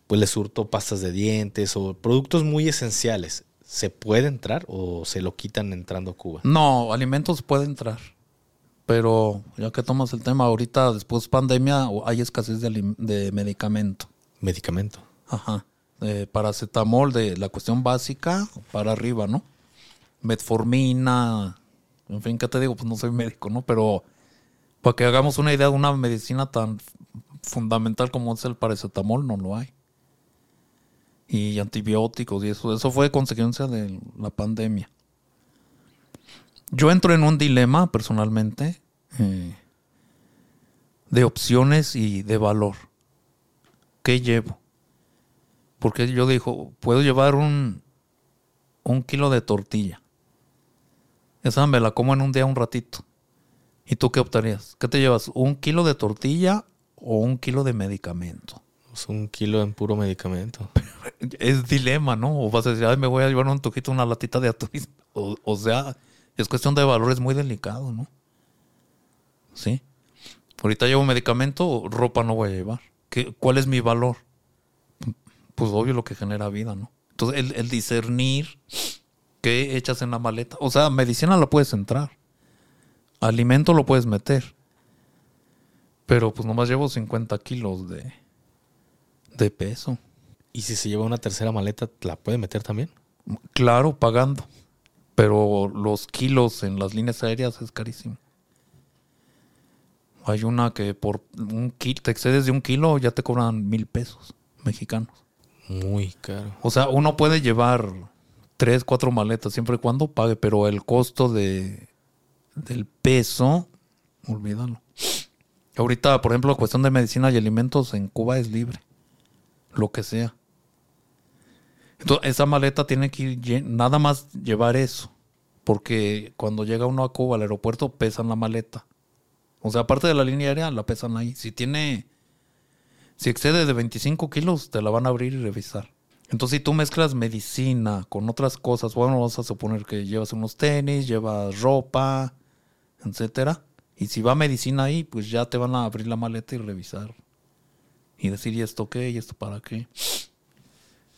B: pues le surto pastas de dientes o productos muy esenciales. ¿Se puede entrar o se lo quitan entrando a Cuba?
A: No, alimentos puede entrar. Pero ya que tomas el tema, ahorita después pandemia o- hay escasez de, de medicamento.
B: Medicamento.
A: Ajá. Paracetamol, de la cuestión básica para arriba, ¿no? Metformina, en fin, ¿qué te digo? Pues no soy médico, ¿no? Pero para que hagamos una idea de una medicina tan fundamental como es el paracetamol, no lo hay. Y antibióticos y eso, eso fue consecuencia de la pandemia. Yo entro en un dilema personalmente eh, de opciones y de valor. ¿Qué llevo? Porque yo digo, puedo llevar un, un kilo de tortilla. Esa me la como en un día un ratito. ¿Y tú qué optarías? ¿Qué te llevas? ¿Un kilo de tortilla o un kilo de medicamento?
B: Es un kilo en puro medicamento.
A: Es dilema, ¿no? O vas a decir, ay, me voy a llevar un toquito, una latita de atún. O, o sea, es cuestión de valores muy delicado, ¿no? Sí. Ahorita llevo medicamento, ropa no voy a llevar. ¿Qué, ¿Cuál es mi valor? Pues obvio lo que genera vida, ¿no? Entonces, el, el discernir qué echas en la maleta. O sea, medicina la puedes entrar. Alimento lo puedes meter. Pero pues nomás llevo 50 kilos de, de peso.
B: ¿Y si se lleva una tercera maleta, la puede meter también?
A: Claro, pagando. Pero los kilos en las líneas aéreas es carísimo. Hay una que por un kilo, te excedes de un kilo, ya te cobran mil pesos mexicanos.
B: Muy caro.
A: O sea, uno puede llevar tres, cuatro maletas siempre y cuando pague, pero el costo de del peso, olvídalo. Ahorita, por ejemplo, la cuestión de medicina y alimentos en Cuba es libre. Lo que sea. Entonces, esa maleta tiene que ir nada más llevar eso. Porque cuando llega uno a Cuba al aeropuerto, pesan la maleta. O sea, aparte de la línea aérea, la pesan ahí. Si tiene. Si excede de 25 kilos, te la van a abrir y revisar. Entonces, si tú mezclas medicina con otras cosas, bueno, vas a suponer que llevas unos tenis, llevas ropa, etcétera. Y si va medicina ahí, pues ya te van a abrir la maleta y revisar. Y decir, ¿y esto qué? ¿Y esto para qué?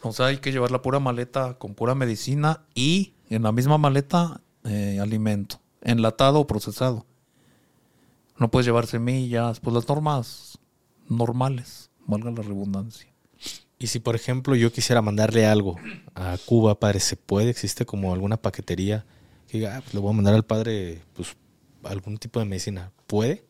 A: O sea, hay que llevar la pura maleta con pura medicina y en la misma maleta eh, alimento, enlatado o procesado. No puedes llevar semillas, pues las normas normales, valga la redundancia.
B: Y si, por ejemplo, yo quisiera mandarle algo a Cuba, padre, ¿se puede? ¿Existe como alguna paquetería que diga, ah, pues le voy a mandar al padre pues algún tipo de medicina? ¿Puede?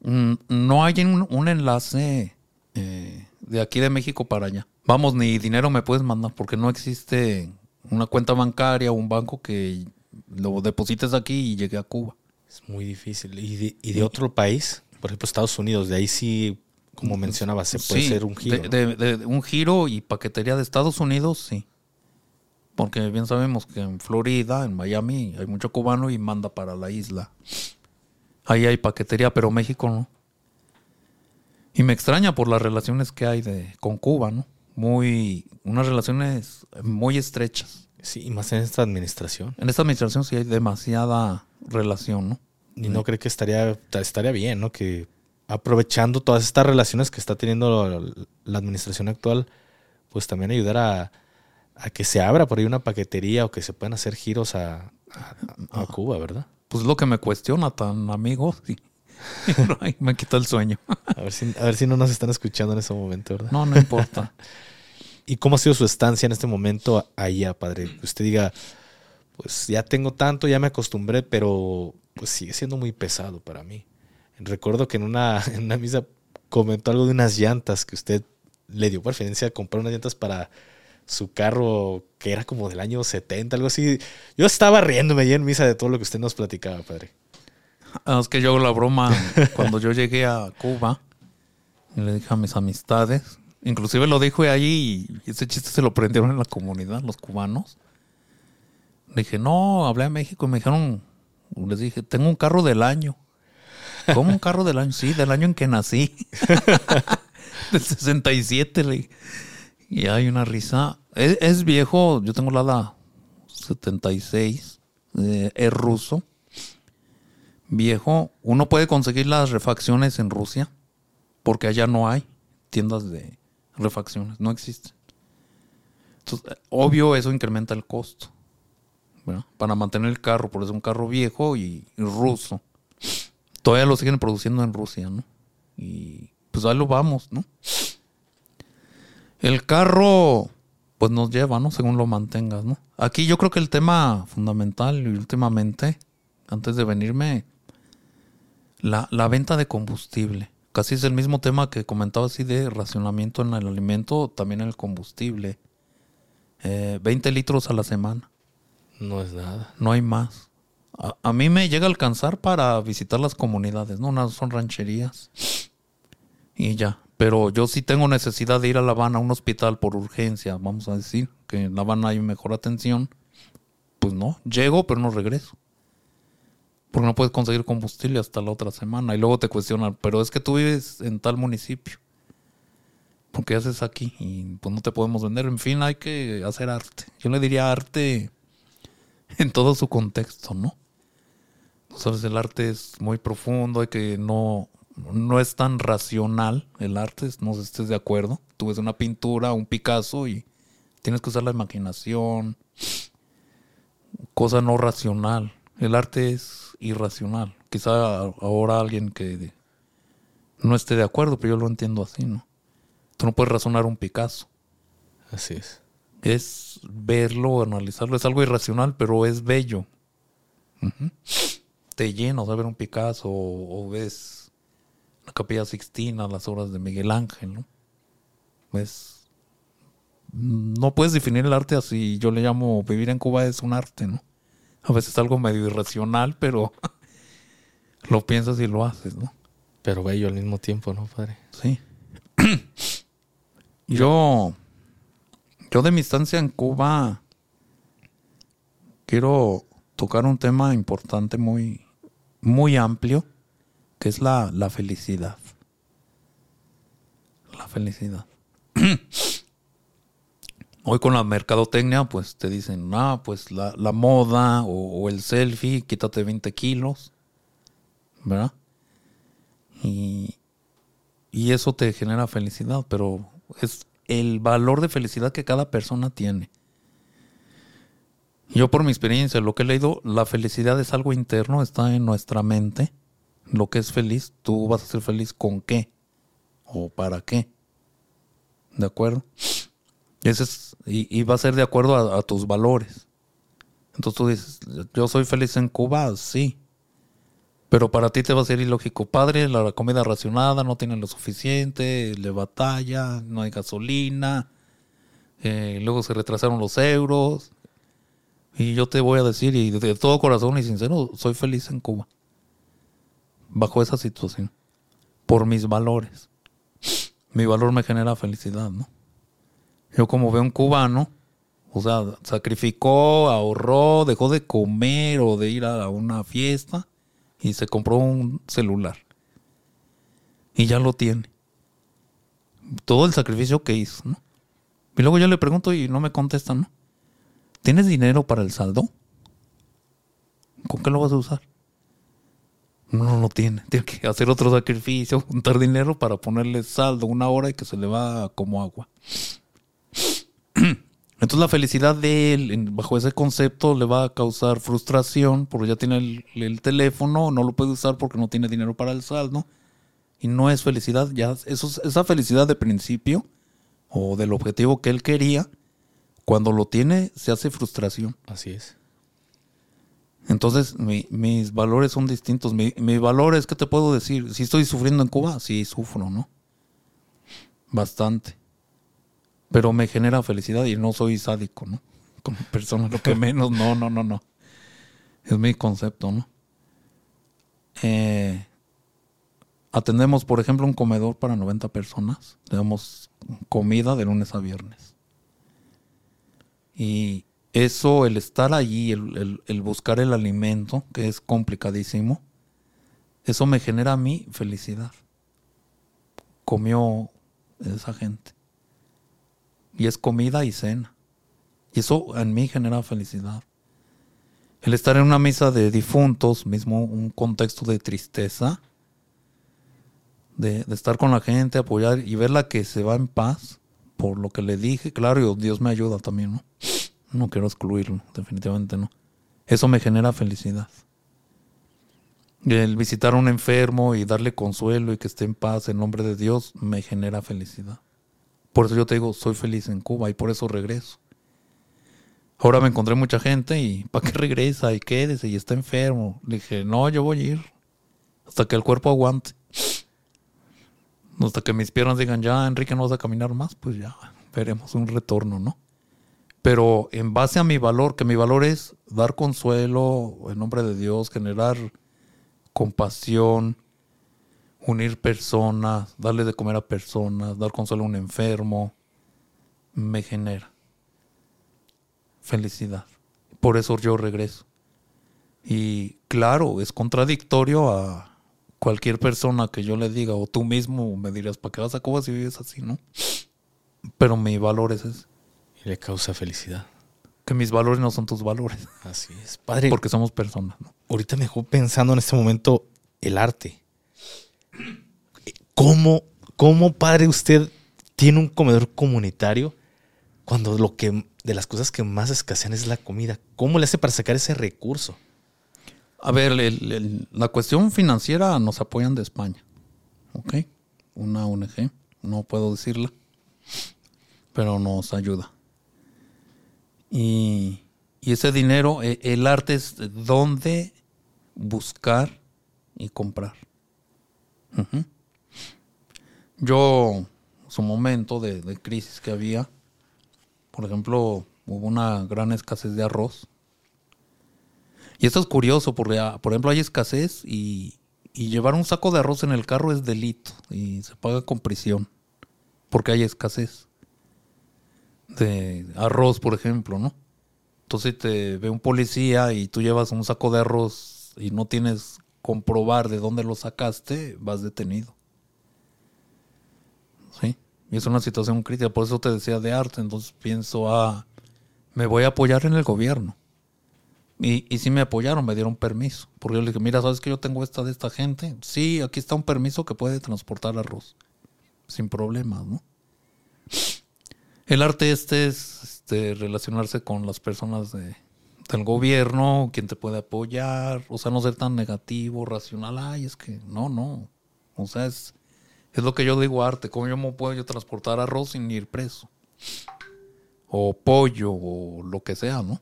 A: Mm, No hay un, un enlace eh, de aquí de México para allá. Vamos, ni dinero me puedes mandar porque no existe una cuenta bancaria o un banco que lo deposites aquí y llegue a Cuba.
B: Es muy difícil. ¿Y de, y de otro país? Por ejemplo, Estados Unidos, de ahí sí, como mencionaba, se puede
A: Sí,
B: hacer un giro.
A: De, de- de- de un giro y paquetería de Estados Unidos, sí. Porque bien sabemos que en Florida, en Miami, hay mucho cubano y manda para la isla. Ahí hay paquetería, pero México no. Y me extraña por las relaciones que hay de, con Cuba, ¿no? Muy, unas relaciones muy estrechas.
B: Sí, y más en esta administración.
A: En esta administración sí hay demasiada relación, ¿no?
B: Y no cree que estaría, estaría bien, ¿no? Que aprovechando todas estas relaciones que está teniendo la, administración actual, pues también ayudar a, a que se abra por ahí una paquetería o que se puedan hacer giros a, a- a Cuba, ¿verdad?
A: Pues lo que me cuestiona tan amigo, sí. Ay, me quita el sueño.
B: A ver, si, a ver si no nos están escuchando en ese momento, ¿verdad?
A: No, no importa.
B: ¿Y cómo ha sido su estancia en este momento allá, padre? Que usted diga, pues ya tengo tanto, ya me acostumbré, pero pues sigue siendo muy pesado para mí. Recuerdo que en una, en una misa comentó algo de unas llantas que usted le dio preferencia a comprar unas llantas para su carro que era como del año 70, algo así. Yo estaba riéndome ahí en misa de todo lo que usted nos platicaba, padre.
A: Ah, Es que yo hago la broma cuando yo llegué a Cuba y le dije a mis amistades, inclusive lo dijo ahí y ese chiste se lo prendieron en la comunidad, los cubanos. Le dije, no, hablé a México y me dijeron, les dije, tengo un carro del año. ¿Cómo un carro del año? Sí, del año en que nací. del 67, le. Y hay una risa. Es, es viejo, yo tengo la edad 76, eh, es ruso viejo, uno puede conseguir las refacciones en Rusia, porque allá no hay tiendas de refacciones, no existen. Entonces, eh, obvio, eso incrementa el costo. ¿verdad? Para mantener el carro, por eso es un carro viejo y ruso. Todavía lo siguen produciendo en Rusia, ¿no? Y pues ahí lo vamos, ¿no? El carro, pues nos lleva, ¿no? Según lo mantengas, ¿no? Aquí yo creo que el tema fundamental y últimamente, antes de venirme, la, la venta de combustible. Casi es el mismo tema que comentaba así de racionamiento en el alimento, también en el combustible. Eh, 20 litros a la semana,
B: No es nada.
A: no hay más. A, a mí me llega a alcanzar para visitar las comunidades, ¿no? Unas son rancherías. Y ya. Pero yo sí tengo necesidad de ir a La Habana, a un hospital por urgencia, vamos a decir, que en La Habana hay mejor atención. Pues no, llego, pero no regreso. Porque no puedes conseguir combustible hasta la otra semana. Y luego te cuestionan, pero es que tú vives en tal municipio. ¿Por qué haces aquí? Y pues no te podemos vender. En fin, hay que hacer arte. Yo le diría arte en todo su contexto, ¿no? Sabes, el arte es muy profundo, hay que no, no es tan racional el arte, no sé si estés de acuerdo. Tú ves una pintura, un Picasso y tienes que usar la imaginación, cosa no racional. El arte es irracional. Quizá ahora alguien que no esté de acuerdo, pero yo lo entiendo así, ¿no? Tú no puedes razonar un Picasso.
B: Así es.
A: Es verlo, analizarlo. Es algo irracional, pero es bello. Ujú. Te llenas de ver un Picasso o, o ves la Capilla Sixtina, las obras de Miguel Ángel, ¿no? Pues no puedes definir el arte así. Yo le llamo vivir en Cuba es un arte, ¿no? A veces algo medio irracional, pero lo piensas y lo haces, ¿no?
B: Pero bello al mismo tiempo, ¿no, padre?
A: Sí. yo, yo de mi estancia en Cuba quiero tocar un tema importante, muy, muy amplio, que es la, la felicidad. La felicidad. Hoy con la mercadotecnia, pues te dicen, ah, pues la, la moda o, o el selfie, quítate 20 kilos, ¿verdad? Y, y eso te genera felicidad, pero es el valor de felicidad que cada persona tiene. Yo por mi experiencia, lo que he leído, la felicidad es algo interno, está en nuestra mente. Lo que es feliz, tú vas a ser feliz con qué o para qué. ¿De acuerdo? Ese es, y, va a ser de acuerdo a, a tus valores. Entonces tú dices, yo soy feliz en Cuba, sí. Pero para ti te va a ser ilógico. Padre, la comida racionada, no tiene lo suficiente, le batalla, no hay gasolina, eh, luego se retrasaron los euros. Y yo te voy a decir, y de todo corazón y sincero, soy feliz en Cuba. Bajo esa situación. Por mis valores. Mi valor me genera felicidad, ¿no? Yo como veo un cubano, o sea, sacrificó, ahorró, dejó de comer o de ir a una fiesta y se compró un celular. Y ya lo tiene. Todo el sacrificio que hizo, ¿no? Y luego yo le pregunto y no me contesta, ¿no? ¿Tienes dinero para el saldo? ¿Con qué lo vas a usar? No, no tiene. Tiene que hacer otro sacrificio, juntar dinero para ponerle saldo una hora y que se le va como agua. Entonces la felicidad de él, bajo ese concepto, le va a causar frustración porque ya tiene el, el teléfono, no lo puede usar porque no tiene dinero para el saldo. Y no es felicidad, ya eso, es- esa felicidad de principio o del objetivo que él quería, cuando lo tiene se hace frustración.
B: Así es.
A: Entonces mi- mis valores son distintos. Mi, mi valor es, ¿qué te puedo decir? Si estoy sufriendo en Cuba, sí sufro, ¿no? Bastante. Pero me genera felicidad y no soy sádico, ¿no? Como persona, lo que menos, no, no, no, no. Es mi concepto, ¿no? Eh, atendemos, por ejemplo, un comedor para 90 personas. Le damos comida de lunes a viernes. Y eso, el estar allí, el, el- buscar el alimento, que es complicadísimo, eso me genera a mí felicidad. Comió esa gente. Y es comida y cena. Y eso en mí genera felicidad. El estar en una misa de difuntos, mismo un contexto de tristeza, de estar con la gente, apoyar y verla que se va en paz por lo que le dije. Claro, Dios me ayuda también, ¿no? No quiero excluirlo, definitivamente no. Eso me genera felicidad. El visitar a un enfermo y darle consuelo y que esté en paz en nombre de Dios me genera felicidad. Por eso yo te digo, soy feliz en Cuba y por eso regreso. Ahora me encontré mucha gente y ¿para qué regresa? Y quédese y está enfermo. Le dije, no, yo voy a ir hasta que el cuerpo aguante. Hasta que mis piernas digan, ya, Enrique, no vas a caminar más, pues ya veremos un retorno, ¿no? Pero en base a mi valor, que mi valor es dar consuelo en nombre de Dios, generar compasión, unir personas, darle de comer a personas, dar consuelo a un enfermo, me genera felicidad. Por eso yo regreso. Y claro, es contradictorio a cualquier persona que yo le diga, o tú mismo me dirías, ¿para qué vas a Cuba si vives así, no? Pero mi valor es ese,
B: Y le causa felicidad.
A: que mis valores no son tus valores,
B: Así es. Padre,
A: porque somos personas, ¿no?
B: ahorita me dejó pensando en este momento el arte. ¿Cómo, cómo padre, usted tiene un comedor comunitario cuando lo que de las cosas que más escasean es la comida? ¿Cómo le hace para sacar ese recurso?
A: A ver, el- la cuestión financiera nos apoyan de España. ¿ok? Una ONG, no puedo decirla, pero nos ayuda. Y, ese dinero, e- el arte es dónde buscar y comprar. Ujú. Yo, su momento de, de crisis que había, por ejemplo, hubo una gran escasez de arroz. Y esto es curioso, porque, ah, por ejemplo, hay escasez y, llevar un saco de arroz en el carro es delito y se paga con prisión, porque hay escasez de arroz, por ejemplo, ¿no? Entonces te ve un policía y tú llevas un saco de arroz y no tienes comprobar de dónde lo sacaste, vas detenido. ¿Sí? Y es una situación crítica, por eso te decía de arte, entonces pienso, ah, me voy a apoyar en el gobierno. Y, y sí me apoyaron, me dieron permiso. Porque yo le dije, mira, ¿sabes que yo tengo esta de esta gente? Sí, aquí está un permiso que puede transportar arroz. Sin problemas, ¿no? El arte este es este, relacionarse con las personas de- del gobierno, quien te puede apoyar, o sea, no ser tan negativo, racional. Ay, es que no, no. O sea, es, es lo que yo digo arte. ¿Cómo yo me puedo yo transportar arroz sin ir preso? O pollo, o lo que sea, ¿no?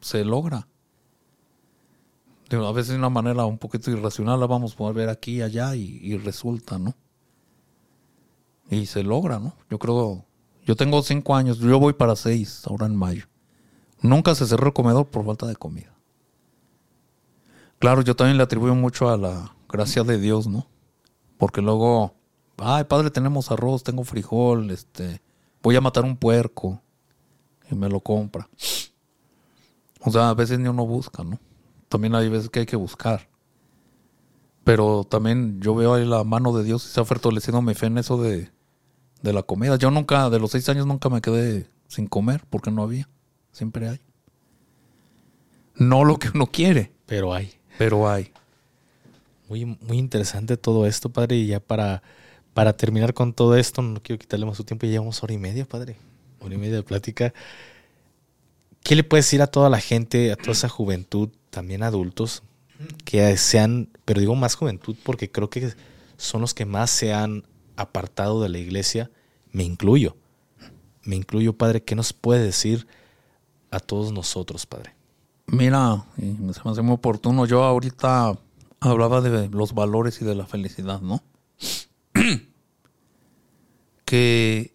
A: Se logra. Digo, a veces de una manera un poquito irracional la vamos a poder ver aquí y allá y, y resulta, ¿no? Y se logra, ¿no? Yo creo, yo tengo cinco años, yo voy para seis ahora en mayo. Nunca se cerró el comedor por falta de comida. Claro, yo también le atribuyo mucho a la gracia de Dios, ¿no? Porque luego, ay, padre, tenemos arroz, tengo frijol, este, voy a matar un puerco y me lo compra. O sea, a veces ni uno busca, ¿no? También hay veces que hay que buscar. Pero también yo veo ahí la mano de Dios y se ha fortalecido mi fe en eso de, de la comida. Yo nunca, de los seis años, nunca me quedé sin comer porque no había. Siempre hay. No lo que uno quiere,
B: Pero hay.
A: pero hay.
B: Muy, muy interesante todo esto, padre. Y ya para, para terminar con todo esto, no quiero quitarle más su tiempo. Ya llevamos hora y media, padre. Hora y media de plática. ¿Qué le puedes decir a toda la gente, a toda esa juventud, también adultos, que sean, pero digo más juventud porque creo que son los que más se han apartado de la iglesia? Me incluyo. Me incluyo, padre. ¿Qué nos puede decir a todos nosotros, padre?
A: Mira, se me hace muy oportuno. Yo ahorita hablaba de los valores y de la felicidad, ¿no? que,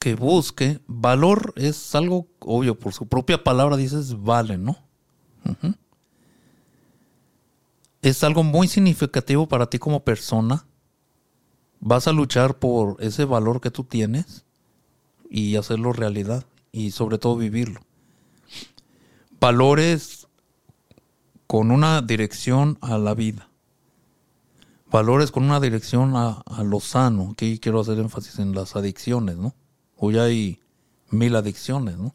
A: que busque. Valor es algo obvio, por su propia palabra dices vale, ¿no? Ujú. Es algo muy significativo para ti como persona. Vas a luchar por ese valor que tú tienes y hacerlo realidad y sobre todo vivirlo valores con una dirección a la vida. Valores con una dirección a, lo sano. Aquí quiero hacer énfasis en las adicciones, ¿no? Hoy hay mil adicciones, ¿no?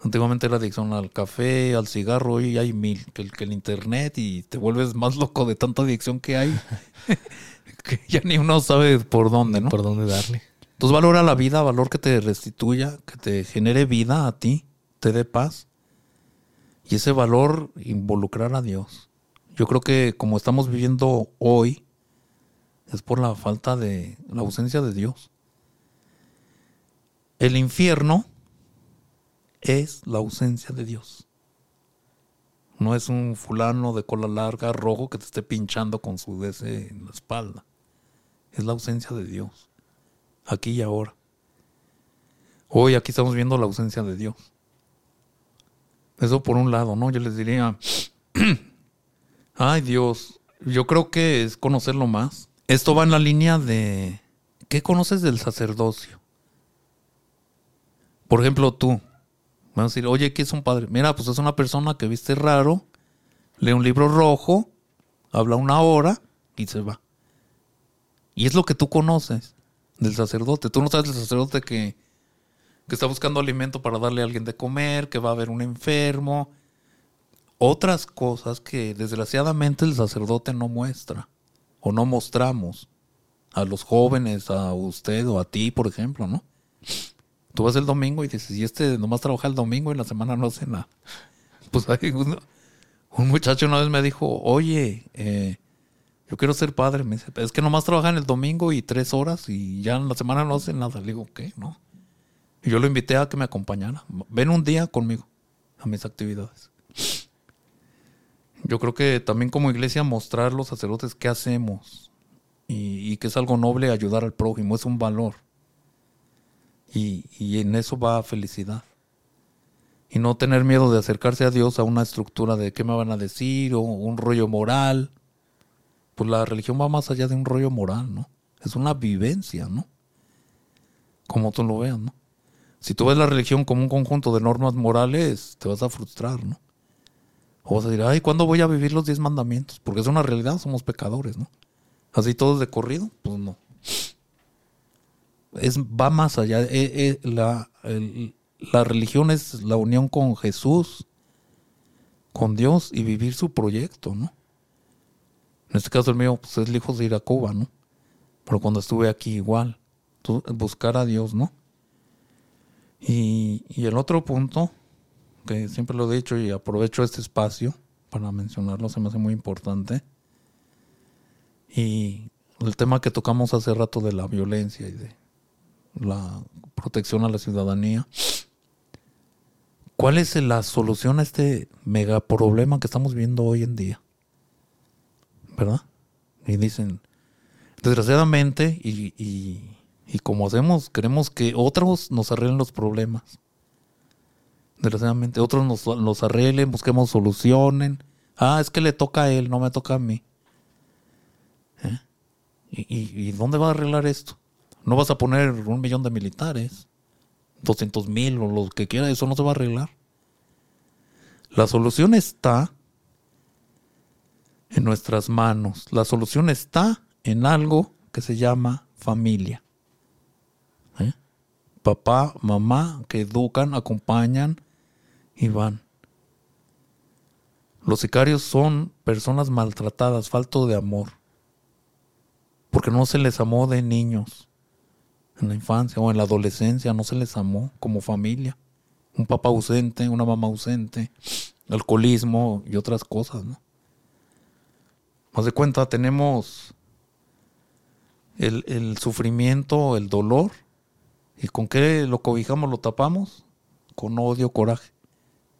A: Antiguamente era adicción al café, al cigarro, hoy hay mil. Que el, que el internet y te vuelves más loco de tanta adicción que hay. que ya ni uno sabe por dónde, ¿no?
B: ¿Por dónde darle?
A: Entonces valora la vida, valor que te restituya, que te genere vida a ti, te dé paz. Y ese valor involucrar a Dios. Yo creo que como estamos viviendo hoy, es por la falta de la ausencia de Dios. El infierno es la ausencia de Dios. No es un fulano de cola larga, rojo, que te esté pinchando con su DC en la espalda. Es la ausencia de Dios aquí y ahora. Hoy aquí estamos viendo la ausencia de Dios. Eso por un lado, ¿no? Yo les diría, ay Dios, yo creo que es conocerlo más. Esto va en la línea de, ¿qué conoces del sacerdocio? Por ejemplo, tú, van a decir, oye, ¿qué es un padre? Mira, pues es una persona que viste raro, lee un libro rojo, habla una hora y se va. Y es lo que tú conoces del sacerdote. Tú no sabes del sacerdote que, que está buscando alimento para darle a alguien de comer, que va a haber un enfermo. Otras cosas que desgraciadamente el sacerdote no muestra o no mostramos a los jóvenes, a usted o a ti, por ejemplo, ¿no? Tú vas el domingo y dices, y este nomás trabaja el domingo y la semana no hace nada. Pues hay un, un muchacho una vez me dijo, oye, eh, Yo quiero ser padre. Me dice, es que nomás trabajan el domingo y tres horas y ya en la semana no hacen nada. Le digo, ¿qué? No. Y yo lo invité a que me acompañara. Ven un día conmigo a mis actividades. Yo creo que también como iglesia mostrar los sacerdotes qué hacemos y que es algo noble ayudar al prójimo, es un valor. Y, y en eso va felicidad. Y no tener miedo de acercarse a Dios a una estructura de qué me van a decir o un rollo moral. Pues la religión va más allá de un rollo moral, ¿no? Es una vivencia, ¿no? Como tú lo veas, ¿no? Si tú ves la religión como un conjunto de normas morales, te vas a frustrar, ¿no? O vas a decir, ay, ¿cuándo voy a vivir los diez mandamientos? Porque es una realidad, somos pecadores, ¿no? Así todos de corrido, pues no. Es, va más allá. Eh, eh, la, la religión es la unión con Jesús, con Dios y vivir su proyecto, ¿no? En este caso el mío, pues es lejos de ir a Cuba, ¿no? Pero cuando estuve aquí igual, buscar a Dios, ¿no? Y, y el otro punto, que siempre lo he dicho y aprovecho este espacio para mencionarlo, se me hace muy importante. Y el tema que tocamos hace rato de la violencia y de la protección a la ciudadanía. ¿Cuál es la solución a este mega problema que estamos viendo hoy en día? ¿Verdad? Y dicen, desgraciadamente, y, y- como hacemos, queremos que otros nos arreglen los problemas. Desgraciadamente, otros nos los arreglen, busquemos solucionen. Ah, es que le toca a él, no me toca a mí. ¿Eh? ¿Y, y, y dónde va a arreglar esto? No vas a poner un millón de militares, 200 mil o lo que quiera, eso no se va a arreglar. La solución está en nuestras manos. La solución está en algo que se llama familia. ¿Eh? Papá, mamá, que educan, acompañan y van. Los sicarios son personas maltratadas, falto de amor. Porque no se les amó de niños. En la infancia o en la adolescencia no se les amó como familia. Un papá ausente, una mamá ausente, alcoholismo y otras cosas, ¿no? Haz de cuenta, tenemos el, el sufrimiento, el dolor. ¿Y con qué lo cobijamos, lo tapamos? Con odio, coraje.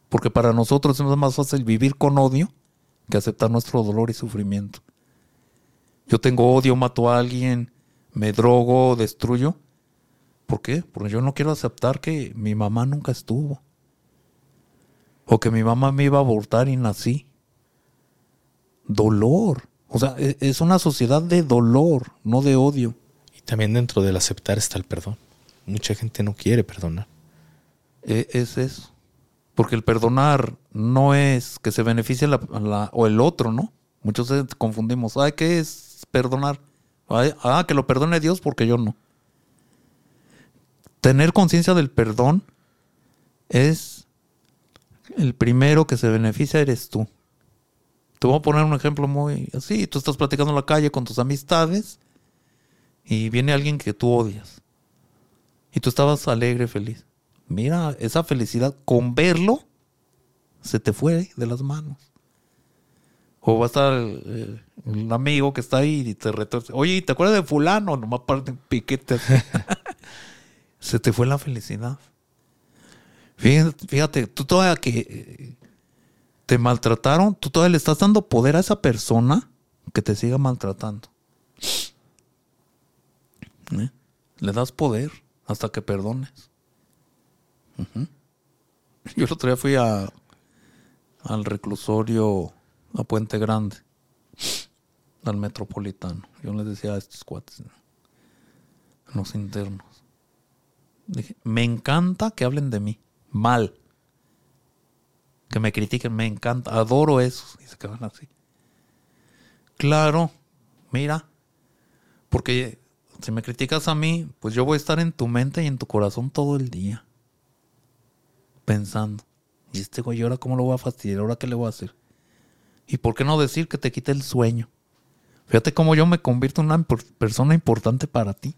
A: Porque para nosotros es más fácil vivir con odio que aceptar nuestro dolor y sufrimiento. Yo tengo odio, mato a alguien, me drogo, destruyo. ¿Por qué? Porque yo no quiero aceptar que mi mamá nunca estuvo. O que mi mamá me iba a abortar y nací. Dolor. O sea, e- es una sociedad de dolor, no de odio.
B: Y también dentro del aceptar está el perdón. Mucha gente no quiere perdonar.
A: E- Es eso. Porque el perdonar no es que se beneficie la, la- o el otro, ¿no? Muchos veces confundimos. Ay, ¿qué es perdonar? Ah, que lo perdone Dios porque yo no. Tener conciencia del perdón es el primero que se beneficia eres tú. Te voy a poner un ejemplo muy así. Tú estás platicando en la calle con tus amistades y viene alguien que tú odias. Y tú estabas alegre, feliz. Mira, esa felicidad con verlo se te fue de las manos. O va a estar el, el amigo que está ahí y te retorce. Oye, ¿te acuerdas de fulano? Nomás parte un piquete. se te fue la felicidad. Fíjate, tú todavía que eh, te maltrataron, tú todavía le estás dando poder a esa persona que te siga maltratando. ¿Eh? Le das poder hasta que perdones. Yo el otro día fui a, al reclusorio a Puente Grande, al metropolitano. Yo les decía a estos cuates, los internos. Me encanta que hablen de mí, mal. Que me critiquen, me encanta, adoro eso. Y se quedan así. Claro, mira, porque si me criticas a mí, pues yo voy a estar en tu mente y en tu corazón todo el día. Pensando. Y este güey, ¿ahora cómo lo voy a fastidiar? ¿Ahora qué le voy a hacer? ¿Y por qué no decir que te quite el sueño? Fíjate cómo yo me convierto en una persona importante para ti.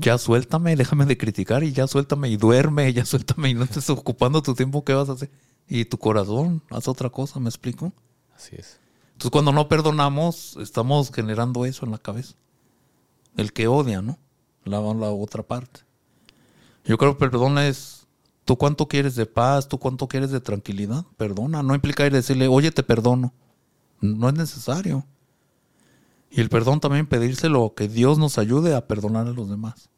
A: Ya suéltame, déjame de criticar y ya suéltame y duerme, ya suéltame y no estés ocupando tu tiempo, ¿qué vas a hacer? Y tu corazón, haz otra cosa, ¿me explico?
B: Así es.
A: Entonces cuando no perdonamos, estamos generando eso en la cabeza. El que odia, ¿no? La, la otra parte. Yo creo que el perdón es, ¿tú cuánto quieres de paz? ¿Tú cuánto quieres de tranquilidad? Perdona. No implica ir a decirle, oye, te perdono. No es necesario. Y el perdón también pedírselo, que Dios nos ayude a perdonar a los demás.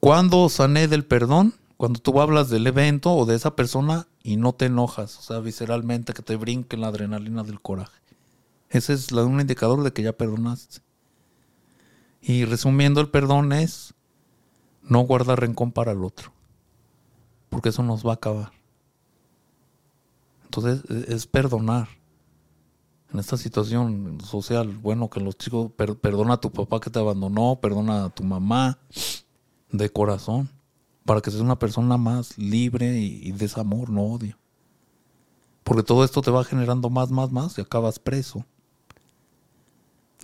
A: ¿Cuándo sané del perdón? Cuando tú hablas del evento o de esa persona y no te enojas, o sea, visceralmente, que te brinque la adrenalina del coraje. Ese es un indicador de que ya perdonaste. Y resumiendo, el perdón es no guardar rencón para el otro, porque eso nos va a acabar. Entonces, e-, es perdonar en esta situación social, bueno, que los chicos, perdona a tu papá que te abandonó, perdona a tu mamá de corazón, para que seas una persona más libre y, de ese amor, no odio. Porque todo esto te va generando más, más, más y acabas preso,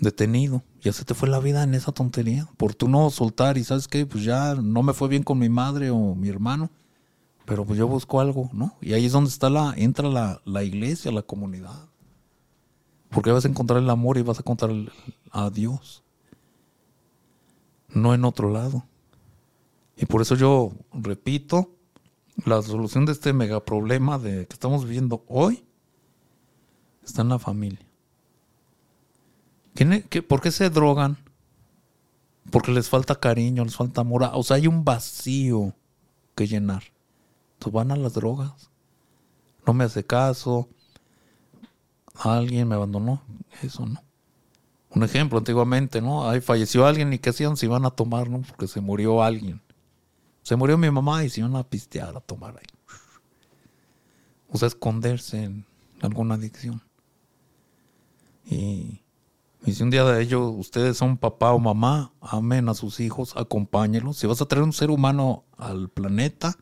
A: detenido. Ya se te fue la vida en esa tontería. Por tú no soltar y sabes que pues ya no me fue bien con mi madre o mi hermano, pero pues yo busco algo, ¿no? Y ahí es donde está la, entra la, la iglesia, la comunidad porque vas a encontrar el amor y vas a encontrar a Dios. No en otro lado. Y por eso yo repito, la solución de este mega problema de, que estamos viviendo hoy está en la familia. ¿Por qué se drogan? Porque les falta cariño, les falta amor. O sea, hay un vacío que llenar. Entonces van a las drogas. No me hace caso alguien me abandonó, eso no. Un ejemplo, antiguamente, ¿no? Ahí falleció alguien y ¿qué hacían? Se iban a tomar, ¿no? Porque se murió alguien. Se murió mi mamá y se iban a pistear, a tomar ahí. O sea, esconderse en alguna adicción. Y, y, si un día de ellos ustedes son papá o mamá, amen a sus hijos, acompáñenlos. Si vas a traer un ser humano al planeta,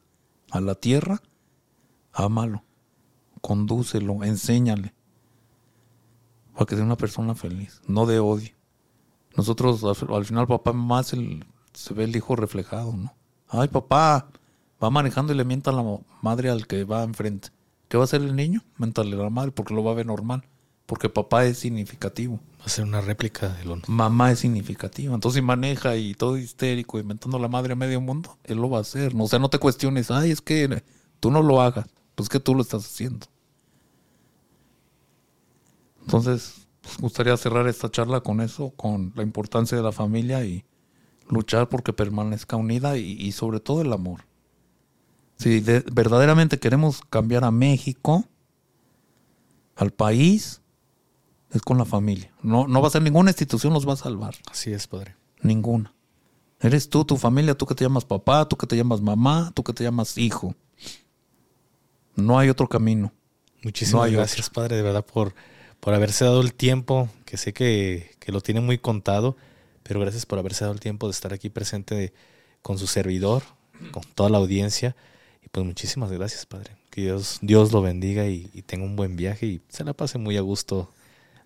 A: a la tierra, ámalo, condúcelo, enséñale para que sea una persona feliz, no de odio. Nosotros, al, final, papá más se, se ve el hijo reflejado, ¿no? Ay, papá, va manejando y le mienta a la madre al que va enfrente. ¿Qué va a hacer el niño? Mentarle a la madre porque lo va a ver normal. Porque papá es significativo.
B: Va a ser una réplica de lo
A: Mamá es significativa. Entonces, si maneja y todo histérico, inventando a la madre a medio mundo, él lo va a hacer. ¿no? O sea, no te cuestiones, ay, es que tú no lo hagas. Pues que tú lo estás haciendo. Entonces, pues, gustaría cerrar esta charla con eso, con la importancia de la familia y luchar porque permanezca unida y, sobre todo el amor. Si verdaderamente queremos cambiar a México, al país, es con la familia. No, no va a ser ninguna institución los va a salvar.
B: Así es, padre.
A: Ninguna. Eres tú, tu familia, tú que te llamas papá, tú que te llamas mamá, tú que te llamas hijo. No hay otro camino.
B: Muchísimas gracias, padre, de verdad, por por haberse dado el tiempo, que sé que, lo tiene muy contado, pero gracias por haberse dado el tiempo de estar aquí presente con su servidor, con toda la audiencia. Y pues muchísimas gracias, Padre. Que Dios, Dios lo bendiga y, y tenga un buen viaje y se la pase muy a gusto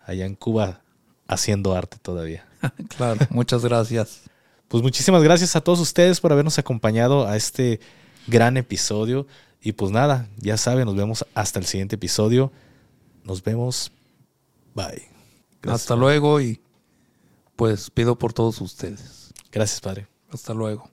B: allá en Cuba haciendo arte todavía.
A: claro, muchas gracias.
B: Pues muchísimas gracias a todos ustedes por habernos acompañado a este gran episodio. Y pues nada, ya saben, nos vemos hasta el siguiente episodio. Nos vemos. Bye.
A: Hasta luego y pues pido por todos ustedes.
B: Gracias, Padre.
A: Hasta luego.